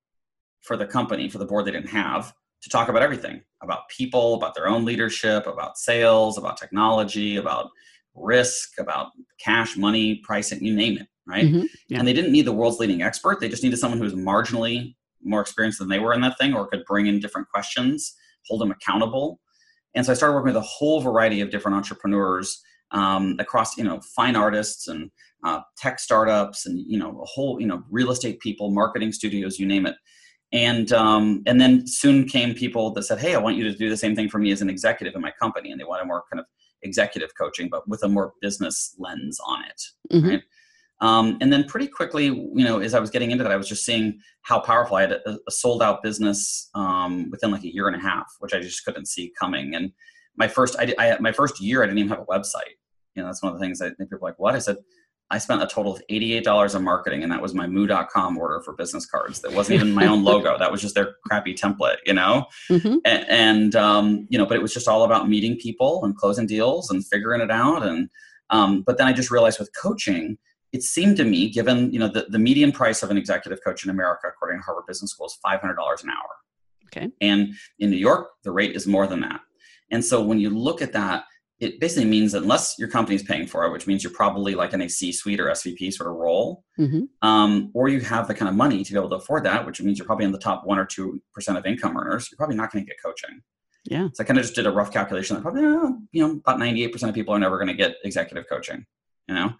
for the company for the board they didn't have to talk about everything about people, about their own leadership, about sales, about technology, about risk, about cash, money, pricing, you name it, right? Mm-hmm. Yeah. And they didn't need the world's leading expert. They just needed someone who was marginally more experienced than they were in that thing or could bring in different questions, hold them accountable. And so I started working with a whole variety of different entrepreneurs um, across, you know, fine artists and uh, tech startups and, you know, a whole, you know, real estate people, marketing studios, you name it. And um, and then soon came people that said, "Hey, I want you to do the same thing for me as an executive in my company," and they wanted more kind of executive coaching, but with a more business lens on it. Mm-hmm. Right. Um, and then pretty quickly, you know, as I was getting into that, I was just seeing how powerful I had a, a sold out business um, within like a year and a half, which I just couldn't see coming. And my first, I, I, my first year, I didn't even have a website. You know, that's one of the things that people are like, what? I said, I spent a total of $88 on marketing, and that was my moo.com order for business cards. That wasn't even my own logo. That was just their crappy template, you know? Mm-hmm. And, and um, you know, but it was just all about meeting people and closing deals and figuring it out. And, um, but then I just realized with coaching, it seemed to me, given, you know, the, the median price of an executive coach in America, according to Harvard Business School, is $500 an hour. Okay. And in New York, the rate is more than that. And so when you look at that, it basically means that unless your company is paying for it, which means you're probably like in a C-suite or SVP sort of role, mm-hmm. um, or you have the kind of money to be able to afford that, which means you're probably in the top one or two percent of income earners. You're probably not going to get coaching. Yeah. So I kind of just did a rough calculation that probably you know about 98% of people are never going to get executive coaching. You know,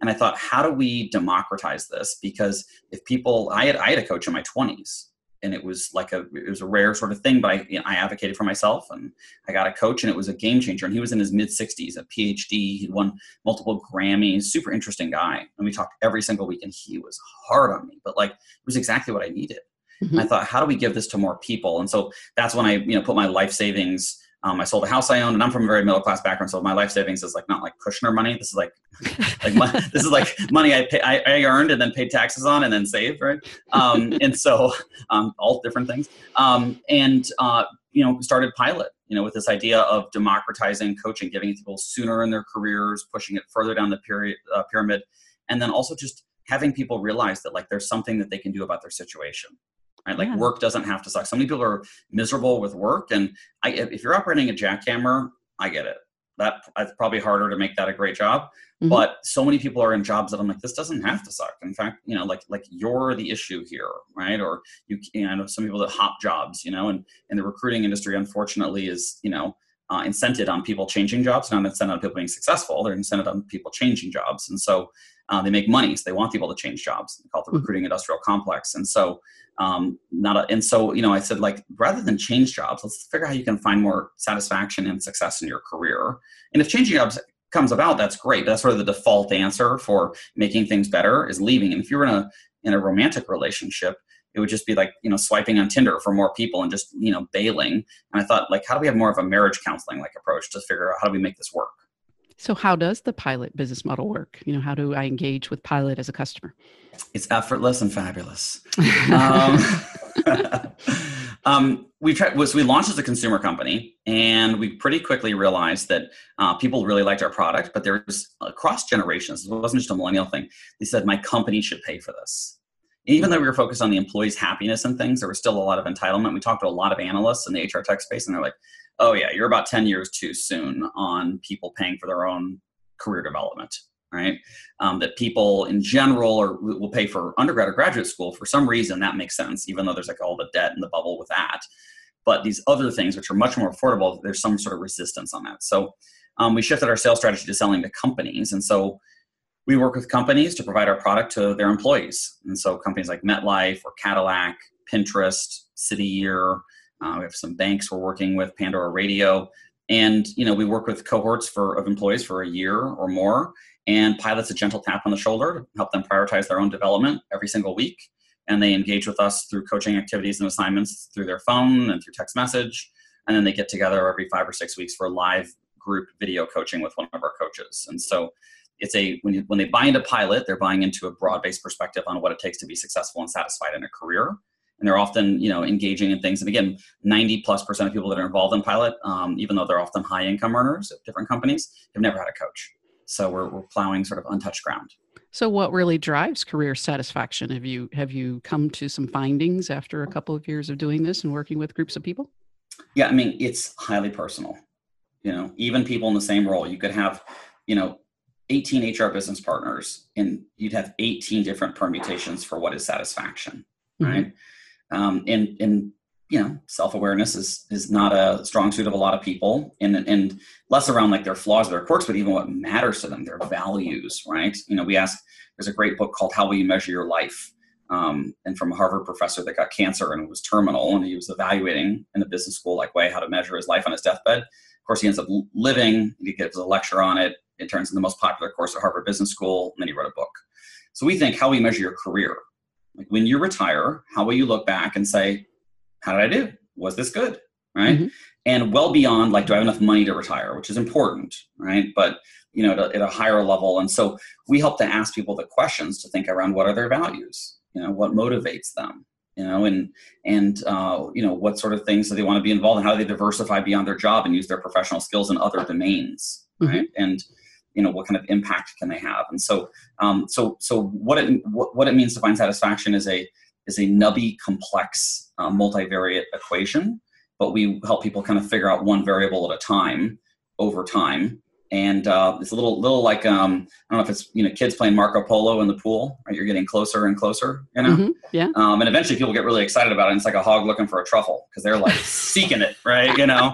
and I thought, how do we democratize this? Because if people, I had I had a coach in my 20s and it was like a it was a rare sort of thing but I, you know, I advocated for myself and i got a coach and it was a game changer. And he was in his mid 60s a phd he'd won multiple grammys super interesting guy. And we talked every single week and he was hard on me but like it was exactly what i needed. Mm-hmm. i thought how do we give this to more people? And so that's when i you know put my life savings um, I sold a house I owned, and I'm from a very middle class background, so my life savings is like not like Kushner money. This is like, like my, this is like money I pay, I, I, earned and then paid taxes on and then saved, right? Um, and so um, all different things. Um, and uh, you know started pilot you know with this idea of democratizing coaching giving it to people sooner in their careers pushing it further down the period, uh, pyramid and then also just having people realize that like there's something that they can do about their situation right? Like yeah. work doesn't have to suck. So many people are miserable with work and I, if you're operating a jackhammer i get it. That it's probably harder to make that a great job mm-hmm. but so many people are in jobs that i'm like this doesn't have to suck. In fact you know like like you're the issue here right? Or you, you know, i know some people that hop jobs you know and and the recruiting industry unfortunately is you know uh, incented on people changing jobs not incented on people being successful. They're incented on people changing jobs. And so uh, they make money so they want people to change jobs. They call it the mm-hmm. recruiting industrial complex. And so um, not a, and so you know i said like rather than change jobs let's figure out how you can find more satisfaction and success in your career. And if changing jobs comes about that's great. But that's sort of the default answer for making things better is leaving. And if you're in a in a romantic relationship it would just be like you know swiping on tinder for more people and just you know bailing and i thought like how do we have more of a marriage counseling like approach to figure out how do we make this work so how does the pilot business model work? You know, how do I engage with pilot as a customer? It's effortless and fabulous. um, um, we tried was we launched as a consumer company, and we pretty quickly realized that uh, people really liked our product, but there was across generations. It wasn't just a millennial thing. They said my company should pay for this. Even though we were focused on the employees' happiness and things, there was still a lot of entitlement. We talked to a lot of analysts in the HR tech space, and they're like, oh yeah, you're about 10 years too soon on people paying for their own career development, right? Um, that people in general or will pay for undergrad or graduate school for some reason that makes sense, even though there's like all the debt and the bubble with that. But these other things, which are much more affordable, there's some sort of resistance on that. So um, we shifted our sales strategy to selling to companies, and so we work with companies to provide our product to their employees. And so companies like MetLife or Cadillac, Pinterest, City Year, uh, we have some banks we're working with, Pandora Radio, and you know we work with cohorts for of employees for a year or more. And pilots a gentle tap on the shoulder to help them prioritize their own development every single week. And they engage with us through coaching activities and assignments through their phone and through text message. And then they get together every five or six weeks for live group video coaching with one of our coaches. And so it's a when, you, when they buy into pilot they're buying into a broad-based perspective on what it takes to be successful and satisfied in a career. And they're often you know engaging in things. And again 90 plus percent of people that are involved in pilot um, even though they're often high income earners at different companies have never had a coach. So we're, we're plowing sort of untouched ground. So what really drives career satisfaction? Have you have you come to some findings after a couple of years of doing this and working with groups of people? Yeah i mean it's highly personal. You know even people in the same role you could have you know 18 hr business partners and you'd have 18 different permutations for what is satisfaction mm-hmm. right? Um, and and you know self-awareness is is not a strong suit of a lot of people and and less around like their flaws or their quirks but even what matters to them their values right? You know we ask there's a great book called how will you measure your life? Um, and from a harvard professor that got cancer and was terminal and he was evaluating in a business school like way how to measure his life on his deathbed. Of course he ends up living he gives a lecture on it it turns into the most popular course at harvard business school and then he wrote a book so we think how we measure your career like when you retire, how will you look back and say, how did I do? Was this good? Right. Mm-hmm. And well beyond like, do I have enough money to retire, which is important, right? But you know, at a, at a higher level. And so we help to ask people the questions to think around what are their values, you know, what motivates them, you know, and and uh, you know what sort of things do they want to be involved in? How do they diversify beyond their job and use their professional skills in other domains, mm-hmm. right? And you know what kind of impact can they have and so um, so so what it what, what it means to find satisfaction is a is a nubby complex uh, multivariate equation but we help people kind of figure out one variable at a time over time and uh, it's a little little like um, I don't know if it's you know kids playing Marco Polo in the pool. Right? You're getting closer and closer, you know. Mm-hmm. Yeah. Um, and eventually, people get really excited about it. And it's like a hog looking for a truffle because they're like seeking it, right? You know.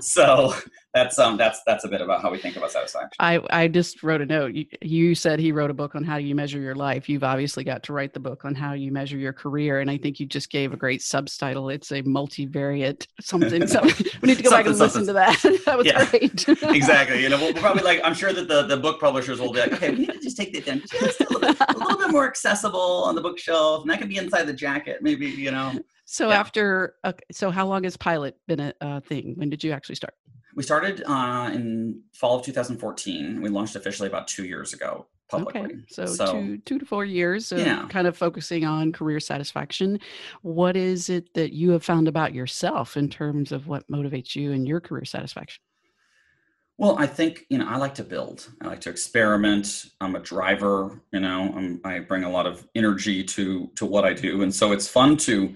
so that's um that's that's a bit about how we think about satisfaction. I I just wrote a note. You, you said he wrote a book on how you measure your life. You've obviously got to write the book on how you measure your career, and I think you just gave a great subtitle. It's a multivariate something. So we need to go back and listen to that. that was yeah, great. exactly. You know, we'll, we'll, probably like. I'm sure that the the book publishers will be like, okay, we need to just take that down just a little, bit, a little bit more accessible on the bookshelf, and that can be inside the jacket, maybe. You know. So yeah. after, uh, so how long has Pilot been a uh, thing? When did you actually start? We started uh, in fall of 2014. We launched officially about two years ago. publicly. Okay, so, so two two to four years of yeah. kind of focusing on career satisfaction. What is it that you have found about yourself in terms of what motivates you and your career satisfaction? Well, I think you know I like to build. I like to experiment. I'm a driver. You know, I'm, i bring a lot of energy to to what I do, and so it's fun to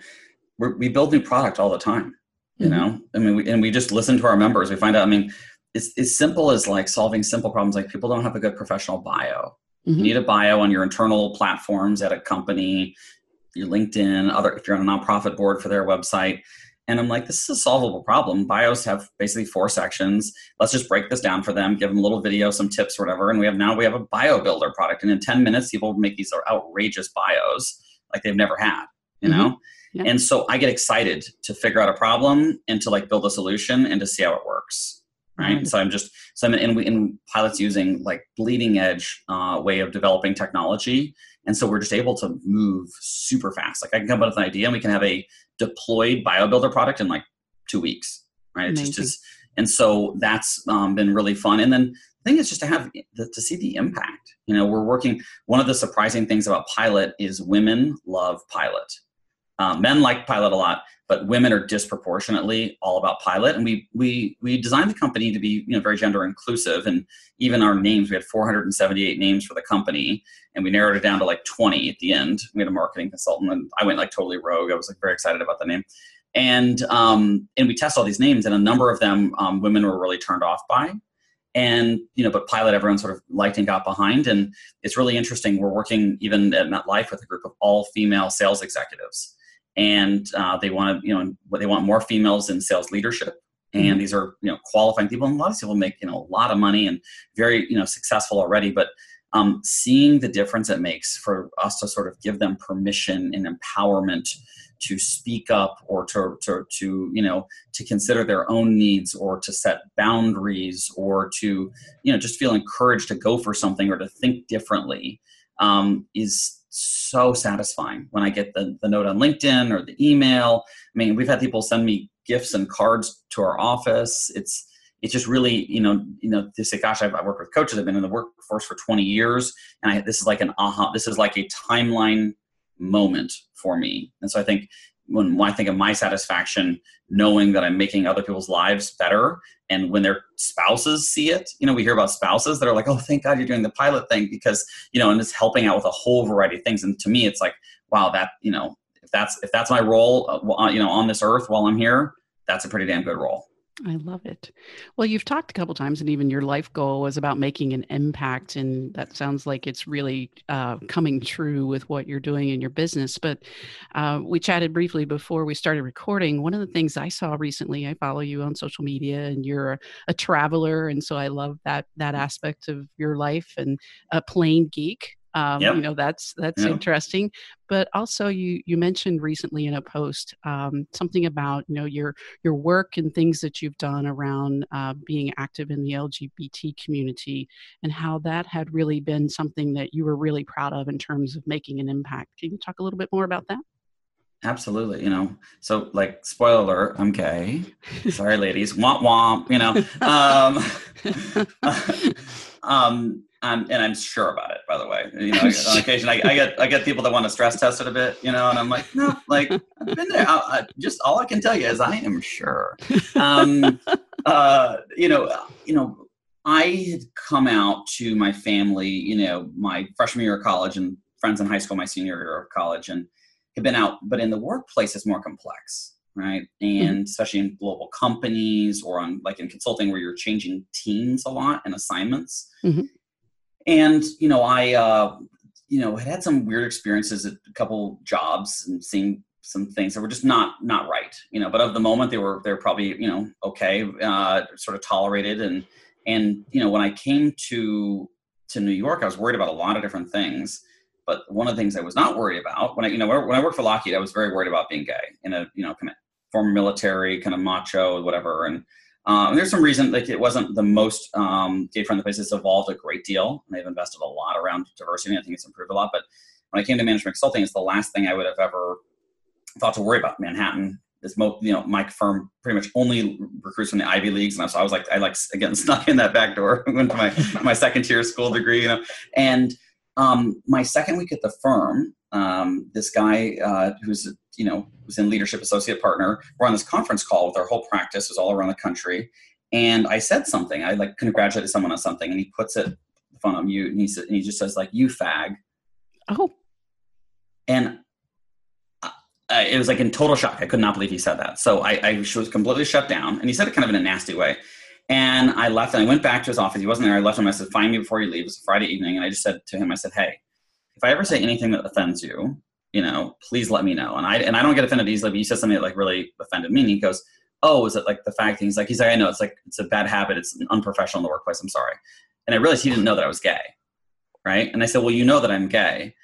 we build new product all the time. You mm-hmm. know, I mean, we, and we just listen to our members. We find out. I mean, it's as simple as like solving simple problems. Like people don't have a good professional bio. Mm-hmm. You need a bio on your internal platforms at a company, your LinkedIn, other if you're on a nonprofit board for their website. And I'm like, this is a solvable problem. Bios have basically four sections. Let's just break this down for them, give them a little video, some tips, whatever. And we have now we have a bio builder product. And in 10 minutes, people make these outrageous bios like they've never had, you mm-hmm. Yeah. And so I get excited to figure out a problem and to like build a solution and to see how it works right? Mm-hmm. So I'm just so I'm in, in pilots using like bleeding edge uh, way of developing technology, and so we're just able to move super fast. Like I can come up with an idea, and we can have a deployed BioBuilder product in like two weeks, right? It's just, just and so that's um, been really fun. And then the thing is just to have the, to see the impact. You know, we're working. One of the surprising things about Pilot is women love Pilot. Uh, men like Pilot a lot, but women are disproportionately all about pilot. And we we we designed the company to be you know very gender inclusive. And even our names we had 478 names for the company and we narrowed it down to like 20 at the end. We had a marketing consultant and i went like totally rogue. I was like very excited about the name. And um and we test all these names and a number of them um, women were really turned off by. And you know but pilot everyone sort of liked and got behind. And it's really interesting. We're working even at metlife with a group of all female sales executives and uh, they want to you know they want more females in sales leadership and mm-hmm. these are you know qualifying people and a lot of people make you know a lot of money and very you know successful already but um, seeing the difference it makes for us to sort of give them permission and empowerment to speak up or to, to, to you know to consider their own needs or to set boundaries or to you know just feel encouraged to go for something or to think differently um, is so satisfying when I get the, the note on LinkedIn or the email. I mean, we've had people send me gifts and cards to our office. It's it's just really, you know, you know, they say, gosh, I've, I worked with coaches. I've been in the workforce for 20 years. And I, this is like an aha, this is like a timeline moment for me. And so I think when, I think of my satisfaction, knowing that I'm making other people's lives better, and when their spouses see it, you know, we hear about spouses that are like, "Oh, thank God you're doing the pilot thing," because you know, and it's helping out with a whole variety of things. And to me, it's like, wow, that you know, if that's if that's my role, uh, you know, on this earth while I'm here, that's a pretty damn good role. I love it. Well, you've talked a couple times, and even your life goal was about making an impact, and that sounds like it's really uh, coming true with what you're doing in your business. But uh, we chatted briefly before we started recording. One of the things I saw recently, I follow you on social media, and you're a, a traveler, and so I love that that aspect of your life and a plane geek. Um, yep. You know, that's that's yep. interesting. But also, you you mentioned recently in a post um, something about you know your your work and things that you've done around uh, being active in the LGBT community and how that had really been something that you were really proud of in terms of making an impact. Can you talk a little bit more about that? Absolutely, you know. So, like, spoiler alert, I'm gay. Sorry, ladies. Womp womp. You know. Um, um, I'm, and I'm sure about it. By the way, you know, on occasion I, I, get I get people that want to stress test it a bit, you know, and I'm like, no, like I've been there. I, I, just all I can tell you is I am sure. Um, uh, you know, you know, I had come out to my family, you know, my freshman year of college and friends in high school, my senior year of college, and had been out. But in the workplace, it's more complex, right? And mm-hmm. especially in global companies or on like in consulting, where you're changing teams a lot and assignments. Mm-hmm and you know i uh, you know had had some weird experiences at a couple jobs and seeing some things that were just not not right you know but of the moment they were they're probably you know okay uh, sort of tolerated. And and you know when i came to to new york i was worried about a lot of different things. But one of the things i was not worried about when i you know when i worked for lockheed i was very worried about being gay in a you know kind of former military kind of macho whatever. And um, there's some reason like it wasn't the most um, gay friendly place. It's evolved a great deal, and they've invested a lot around diversity. I think it's improved a lot. But when I came to management consulting, it's the last thing I would have ever thought to worry about. Manhattan, is mo- you know my firm pretty much only recruits from the Ivy leagues, and so I was like I like again snuck in that back door, went to my my second tier school degree, you know, and um, my second week at the firm, um, this guy uh, who's you know was in leadership associate partner, we're on this conference call with our whole practice, was all around the country, and I said something, I like congratulated someone on something, and he puts it the phone on mute, and he said, and he just says like you fag, Oh, and I, it was like in total shock. I could not believe he said that. So I, I was completely shut down, and he said it kind of in a nasty way. And I left, and I went back to his office. He wasn't there. I left him. I said, "Find me before you leave." It was a Friday evening, and I just said to him, "I said, hey, if I ever say anything that offends you, you know, please let me know." And I and I don't get offended easily. But you said something that like really offended me. And he goes, "Oh, is it like the fact?" He's like, "He's like, I know it's like it's a bad habit. It's unprofessional in the workplace. I'm sorry." And I realized he didn't know that I was gay, right? And I said, "Well, you know that I'm gay."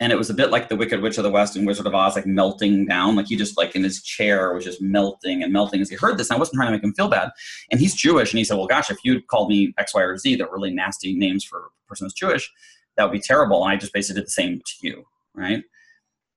and it was a bit like the Wicked Witch of the West and Wizard of Oz, like melting down. Like he just like in his chair was just melting and melting as he heard this. And I wasn't trying to make him feel bad. And he's Jewish, and he said, "Well, gosh, if you'd called me X, Y, or Z, that really nasty names for a person who's Jewish, that would be terrible." And I just basically did the same to you, right?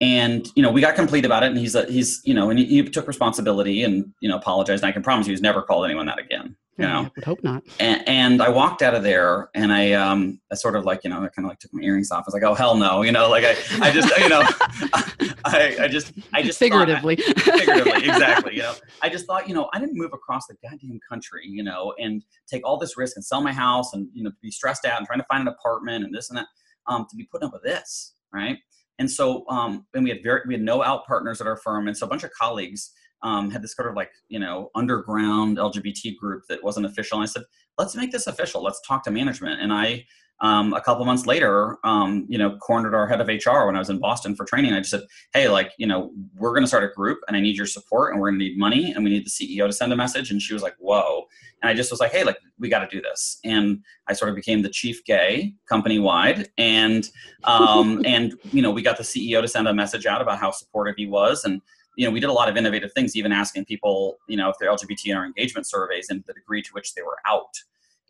And you know, we got complete about it, and he's a, he's you know, and he, he took responsibility and you know apologized. And I can promise you, he's never called anyone that again you know? I would hope not. and, and, I walked out of there and I um I sort of like you know I kind of like took my earrings off. I was like oh hell no you know? Like I I just you know I, I just I just figuratively. Figuratively exactly you know? I just thought you know I didn't move across the goddamn country you know and take all this risk and sell my house and you know be stressed out and trying to find an apartment and this and that um to be putting up with this right and so um and we had very we had no out partners at our firm and so a bunch of colleagues um, had this sort of like you know underground LGBT group that wasn't official. And I said, let's make this official. Let's talk to management. And I, um, a couple months later, um, you know, cornered our head of HR when I was in Boston for training. I just said, hey, like you know, we're going to start a group, and I need your support, and we're going to need money, and we need the CEO to send a message. And she was like, whoa. And I just was like, hey, like we got to do this. And I sort of became the chief gay company wide, and um, and you know, we got the CEO to send a message out about how supportive he was, and you know, we did a lot of innovative things, even asking people, you know, if they're LGBT in our engagement surveys and the degree to which they were out.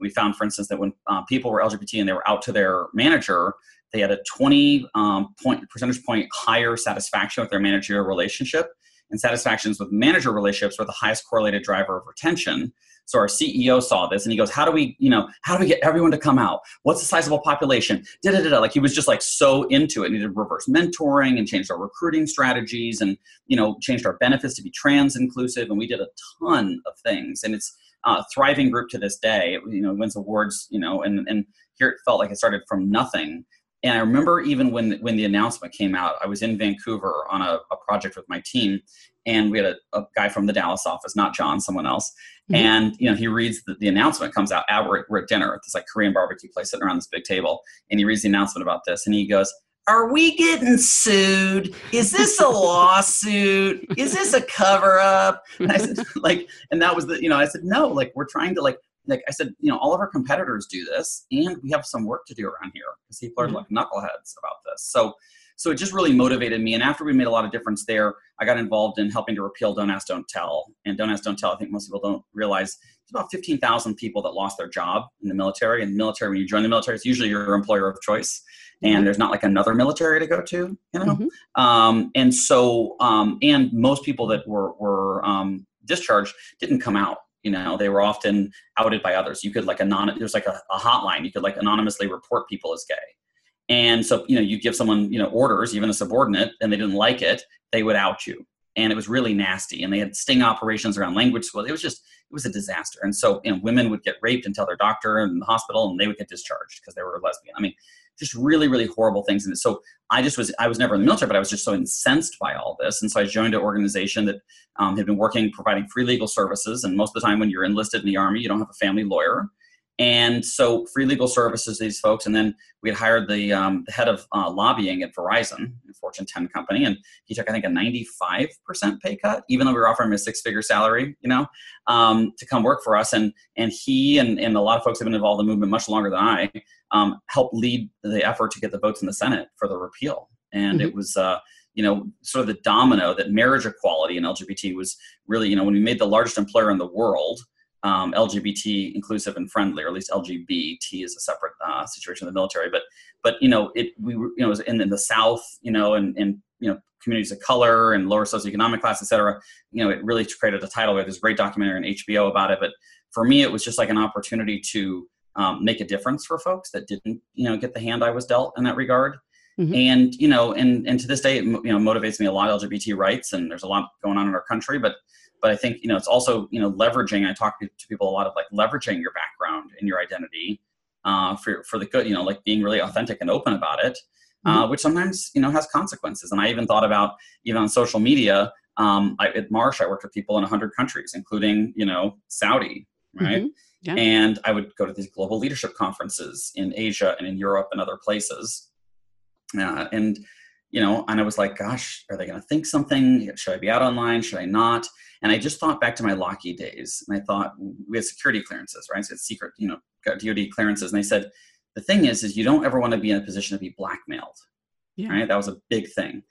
We found, for instance, that when uh, people were LGBT and they were out to their manager, they had a 20 um, point percentage point higher satisfaction with their managerial relationship. And satisfactions with manager relationships were the highest correlated driver of retention. So our CEO saw this and he goes, How do we, you know, how do we get everyone to come out? What's the sizable population? Da, da, da, da. Like he was just like so into it. And he did reverse mentoring and changed our recruiting strategies and, you know, changed our benefits to be trans inclusive. And we did a ton of things. And it's a thriving group to this day. It, you know, wins awards, you know, and, and here it felt like it started from nothing. And I remember even when when the announcement came out, I was in Vancouver on a, a project with my team, and we had a, a, guy from the Dallas office, not John, someone else, Mm-hmm. And you know, he reads the, the announcement comes out. At, we're, we're at dinner at this like Korean barbecue place, sitting around this big table, and he reads the announcement about this, and he goes, "Are we getting sued? Is this a lawsuit? Is this a cover up?" And I said, like, and that was the, you know, I said, no, like, we're trying to like like I said, you know, all of our competitors do this, and we have some work to do around here because people are mm-hmm. like knuckleheads about this. So so it just really motivated me. And after we made a lot of difference there, I got involved in helping to repeal Don't Ask, Don't Tell. And Don't Ask, Don't Tell, I think most people don't realize it's about 15,000 people that lost their job in the military. And the military, when you join the military, it's usually your employer of choice. And mm-hmm. there's not like another military to go to, you know? Mm-hmm. Um, and so, um, and most people that were, were um, discharged didn't come out you know they were often outed by others you could like anonymous there's like a, a, hotline you could like anonymously report people as gay and so, you know, you give someone, you know, orders, even a subordinate, and they didn't like it, they would out you. And it was really nasty. And they had sting operations around language school. It was just, it was a disaster. And so, you know, women would get raped and tell their doctor in the hospital and they would get discharged because they were lesbian. I mean, just really, really horrible things. And so I just was, I was never in the military, but I was just so incensed by all this. And so I joined an organization that um, had been working, providing free legal services. And most of the time when you're enlisted in the army, you don't have a family lawyer. And so free legal services, these folks, and then we had hired the, um, the head of uh, lobbying at Verizon, a Fortune 10 company, and he took, I think, a 95% pay cut, even though we were offering him a six-figure salary, you know, um, to come work for us. And and he and, and a lot of folks have been involved in the movement much longer than I, um, helped lead the effort to get the votes in the Senate for the repeal. And mm-hmm. it was, uh, you know, sort of the domino that marriage equality in LGBT was really, you know, when we made the largest employer in the world – um, LGBT inclusive and friendly, or at least LGBT is a separate uh, situation in the military. But but you know it we were, you know it was in, in the South, you know, and and you know communities of color and lower socioeconomic class, et cetera. You know, it really created a tidal wave. There's a great documentary on HBO about it. But for me, it was just like an opportunity to um, make a difference for folks that didn't, you know, get the hand I was dealt in that regard. Mm-hmm. And you know, and and to this day, it you know motivates me a lot. LGBT rights, and there's a lot going on in our country, but but I think you know it's also you know leveraging. I talk to people a lot of like leveraging your background and your identity uh, for for the good. You know, like being really authentic and open about it, uh, mm-hmm. which sometimes you know has consequences. And I even thought about even on social media. Um, I, at Marsh, I worked with people in 100 countries, including you know Saudi, right? Mm-hmm. Yeah. And I would go to these global leadership conferences in Asia and in Europe and other places. Uh, and you know, and I was like, gosh, are they going to think something? Should I be out online? Should I not? And I just thought back to my Lockheed days, and I thought we had security clearances, right? So it's secret, you know, got DoD clearances, and they said the thing is, is you don't ever want to be in a position to be blackmailed, yeah. right? That was a big thing.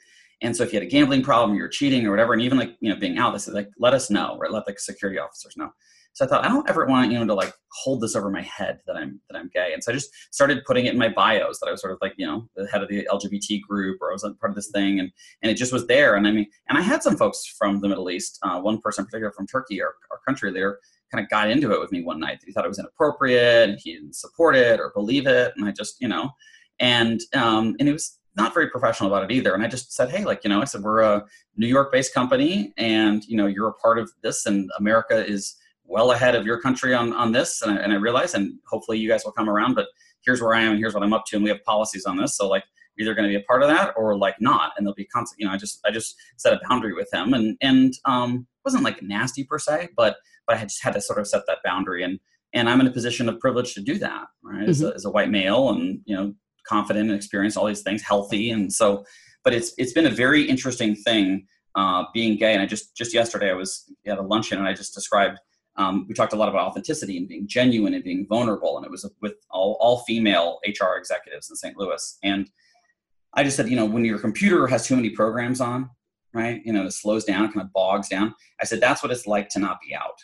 And so if you had a gambling problem, you were cheating or whatever, and even like you know being out, they said like let us know, right? Let the security officers know. So I thought I don't ever want you know to like hold this over my head that I'm that I'm gay. And so I just started putting it in my bios that I was sort of like you know the head of the LGBT group or I was part of this thing, and and it just was there. And I mean, and I had some folks from the Middle East. Uh, one person in particular from Turkey, our, our country there, kind of got into it with me one night. He thought it was inappropriate, and he didn't support it or believe it. And I just you know, and um, and it was not very professional about it either. And I just said, hey, like, you know, I said, we're a New York based company and, you know, you're a part of this and America is well ahead of your country on, on this. And I, and I realize, and hopefully you guys will come around, but here's where I am and here's what I'm up to. And we have policies on this. So like, either going to be a part of that or like not. And there'll be constant, you know, I just, I just set a boundary with him and, and, um, wasn't like nasty per se, but, but I just had to sort of set that boundary and, and I'm in a position of privilege to do that, right? Mm-hmm. As, a, mm-hmm. as a white male and, you know, confident and experienced all these things, healthy. And so, but it's, it's been a very interesting thing, uh, being gay. And I just, just yesterday I was at a luncheon and I just described um, we talked a lot about authenticity and being genuine and being vulnerable. And it was with all, all female HR executives in St. Louis. And I just said, you know, when your computer has too many programs on, right, you know, it slows down, kind of bogs down. I said, that's what it's like to not be out.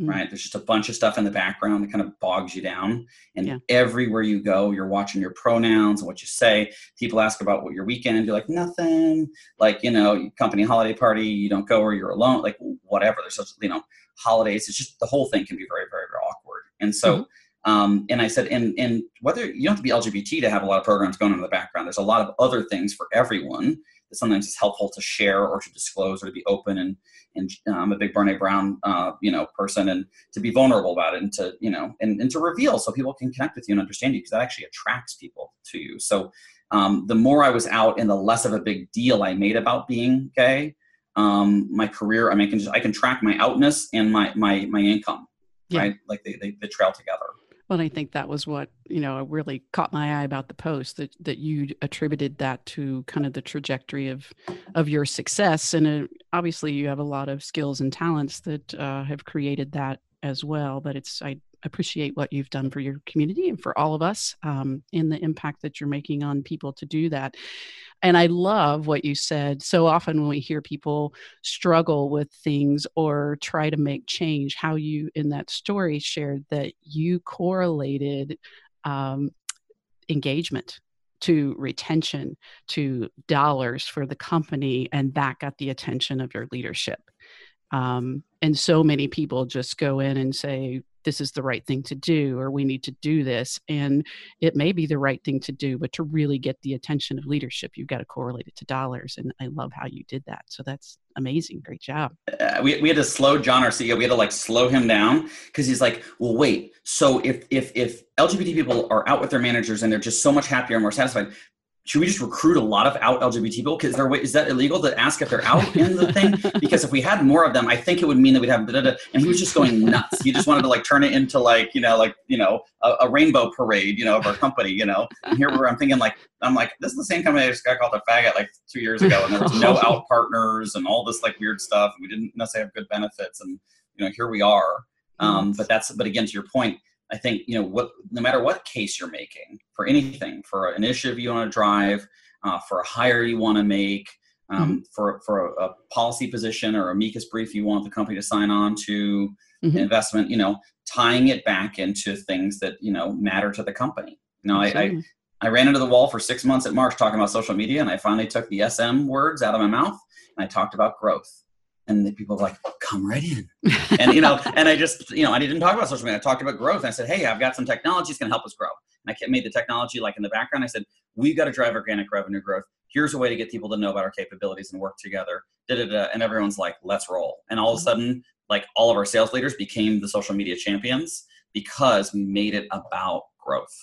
Mm-hmm. Right. There's just a bunch of stuff in the background that kind of bogs you down. And yeah. everywhere you go, you're watching your pronouns and what you say. People ask about what your weekend, you're like, nothing. Like, you know, company holiday party, you don't go or you're alone. Like, whatever. There's such, you know, holidays. It's just the whole thing can be very, very, very awkward. And so, mm-hmm. um, and I said, and and whether you don't have to be LGBT to have a lot of programs going on in the background. There's a lot of other things for everyone that sometimes is helpful to share or to disclose or to be open. And and uh, I'm a big Brene Brown, uh, you know, person, and to be vulnerable about it, and to you know, and and to reveal so people can connect with you and understand you because that actually attracts people to you. So. Um, the more I was out and the less of a big deal I made about being gay, um, my career. I mean, I can just I can track my outness and my my my income, yeah. right? Like they, they they trail together. Well, I think that was what you know really caught my eye about the post that that you attributed that to kind of the trajectory of of your success, and it, obviously you have a lot of skills and talents that uh, have created that as well. But it's I appreciate what you've done for your community and for all of us um, and the impact that you're making on people to do that. And I love what you said. So often when we hear people struggle with things or try to make change, how you in that story shared that you correlated um, engagement to retention to dollars for the company and that got the attention of your leadership um, and so many people just go in and say this is the right thing to do or we need to do this and it may be the right thing to do but to really get the attention of leadership you've got to correlate it to dollars and i love how you did that. So that's amazing. Great job. Uh, we, we had to slow john our ceo we had to like slow him down because he's like well wait so if if if lgbt people are out with their managers and they're just so much happier and more satisfied should we just recruit a lot of out LGBT people? Because there is that illegal to ask if they're out in the thing? Because if we had more of them, I think it would mean that we'd have. Da, da, da. And he was just going nuts. He just wanted to like turn it into like you know like you know a, a rainbow parade you know of our company you know. And here we're I'm thinking like I'm like this is the same company I just got called a faggot like two years ago, and there was no out partners and all this like weird stuff. And we didn't necessarily have good benefits, and you know here we are. Um, but that's but again to your point I think you know what no matter what case you're making for anything, for an initiative you want to drive, uh, for a hire you want to make, um, mm-hmm. for for a, a, policy position or a amicus brief you want the company to sign on to, mm-hmm. investment, you know, tying it back into things that you know matter to the company. You know, I, I I ran into the wall for six months at Marsh talking about social media, and I finally took the SM words out of my mouth and I talked about growth. And the people were like, come right in. and, you know, and I just, you know, I didn't talk about social media. I talked about growth. And I said, hey, I've got some technology that's going to help us grow. And I made the technology like in the background. I said, we've got to drive organic revenue growth. Here's a way to get people to know about our capabilities and work together. Da-da-da. And everyone's like, let's roll. And all of a mm-hmm. sudden, like all of our sales leaders became the social media champions because we made it about growth.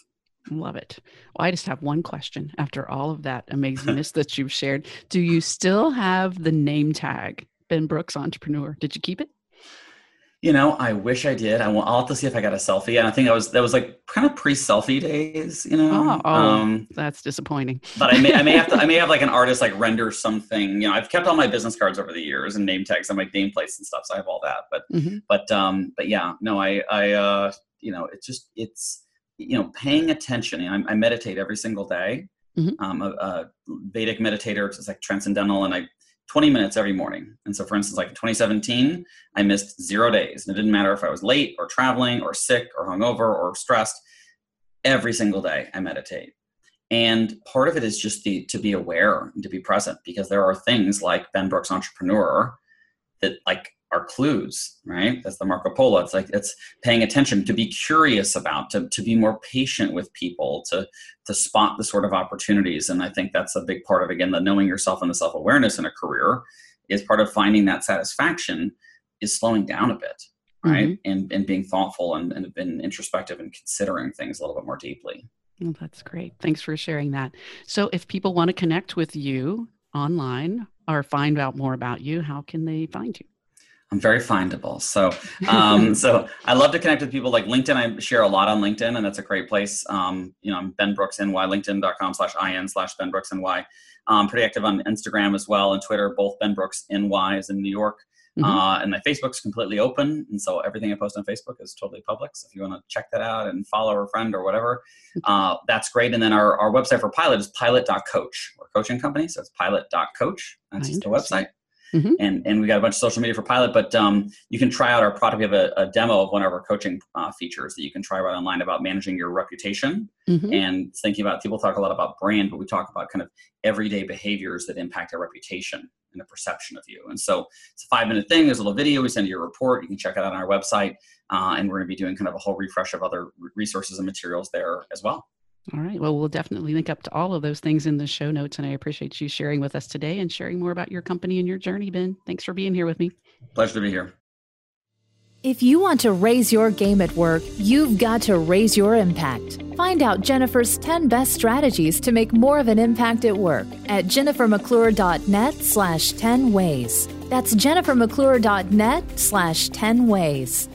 Love it. Well, I just have one question after all of that amazingness that you've shared. Do you still have the name tag, Ben Brooks Entrepreneur? Did you keep it? You know, I wish I did. I will, I'll have to see if I got a selfie. And I think I was that was like kind of pre-selfie days. You know, oh, oh um, that's disappointing. but I may I may have to I may have like an artist like render something. You know, I've kept all my business cards over the years and name tags and like nameplates and stuff. So I have all that. But mm-hmm. but um but yeah, no, I I uh you know it's just it's you know paying attention. I, I meditate every single day. Mm-hmm. Um, a, a Vedic meditator. It's like transcendental, and I 20 minutes every morning. And so, for instance, like in 2017, I missed zero days. And it didn't matter if I was late or traveling or sick or hungover or stressed. Every single day, I meditate. And part of it is just the, to be aware and to be present because there are things like Ben Brooks Entrepreneur that like are clues, right? That's the Marco Polo. It's like it's paying attention, to be curious about, to, to be more patient with people, to to spot the sort of opportunities. And I think that's a big part of again the knowing yourself and the self awareness in a career is part of finding that satisfaction is slowing down a bit, right? Mm-hmm. And and being thoughtful and, and being introspective and considering things a little bit more deeply. Well, that's great. Thanks for sharing that. So if people want to connect with you online or find out more about you, how can they find you? I'm very findable. So, um, so I love to connect with people like LinkedIn. I share a lot on LinkedIn, and that's a great place. Um, you know, I'm Ben Brooks NY, LinkedIn.com slash in slash Ben Brooks NY. I'm pretty active on Instagram as well and Twitter. Both Ben Brooks NY is in New York. Mm-hmm. Uh, and my Facebook's completely open, and so everything I post on Facebook is totally public. So if you want to check that out and follow a friend or whatever, uh, that's great. And then our, our website for Pilot is pilot.coach. We're a coaching company, so it's pilot.coach. That's just the website. Mm-hmm. And, and we got a bunch of social media for pilot, but um, you can try out our product. We have a, a demo of one of our coaching uh, features that you can try right online about managing your reputation mm-hmm. and thinking about people talk a lot about brand, but we talk about kind of everyday behaviors that impact our reputation and the perception of you. And so it's a five minute thing. There's a little video. We send you a report. You can check it out on our website. Uh, and we're going to be doing kind of a whole refresh of other resources and materials there as well. All right. Well, we'll definitely link up to all of those things in the show notes. And I appreciate you sharing with us today and sharing more about your company and your journey, Ben. Thanks for being here with me. Pleasure to be here. If you want to raise your game at work, you've got to raise your impact. Find out Jennifer's 10 best strategies to make more of an impact at work at jennifermcclure.net slash 10 ways. That's jennifermcclure.net slash 10 ways.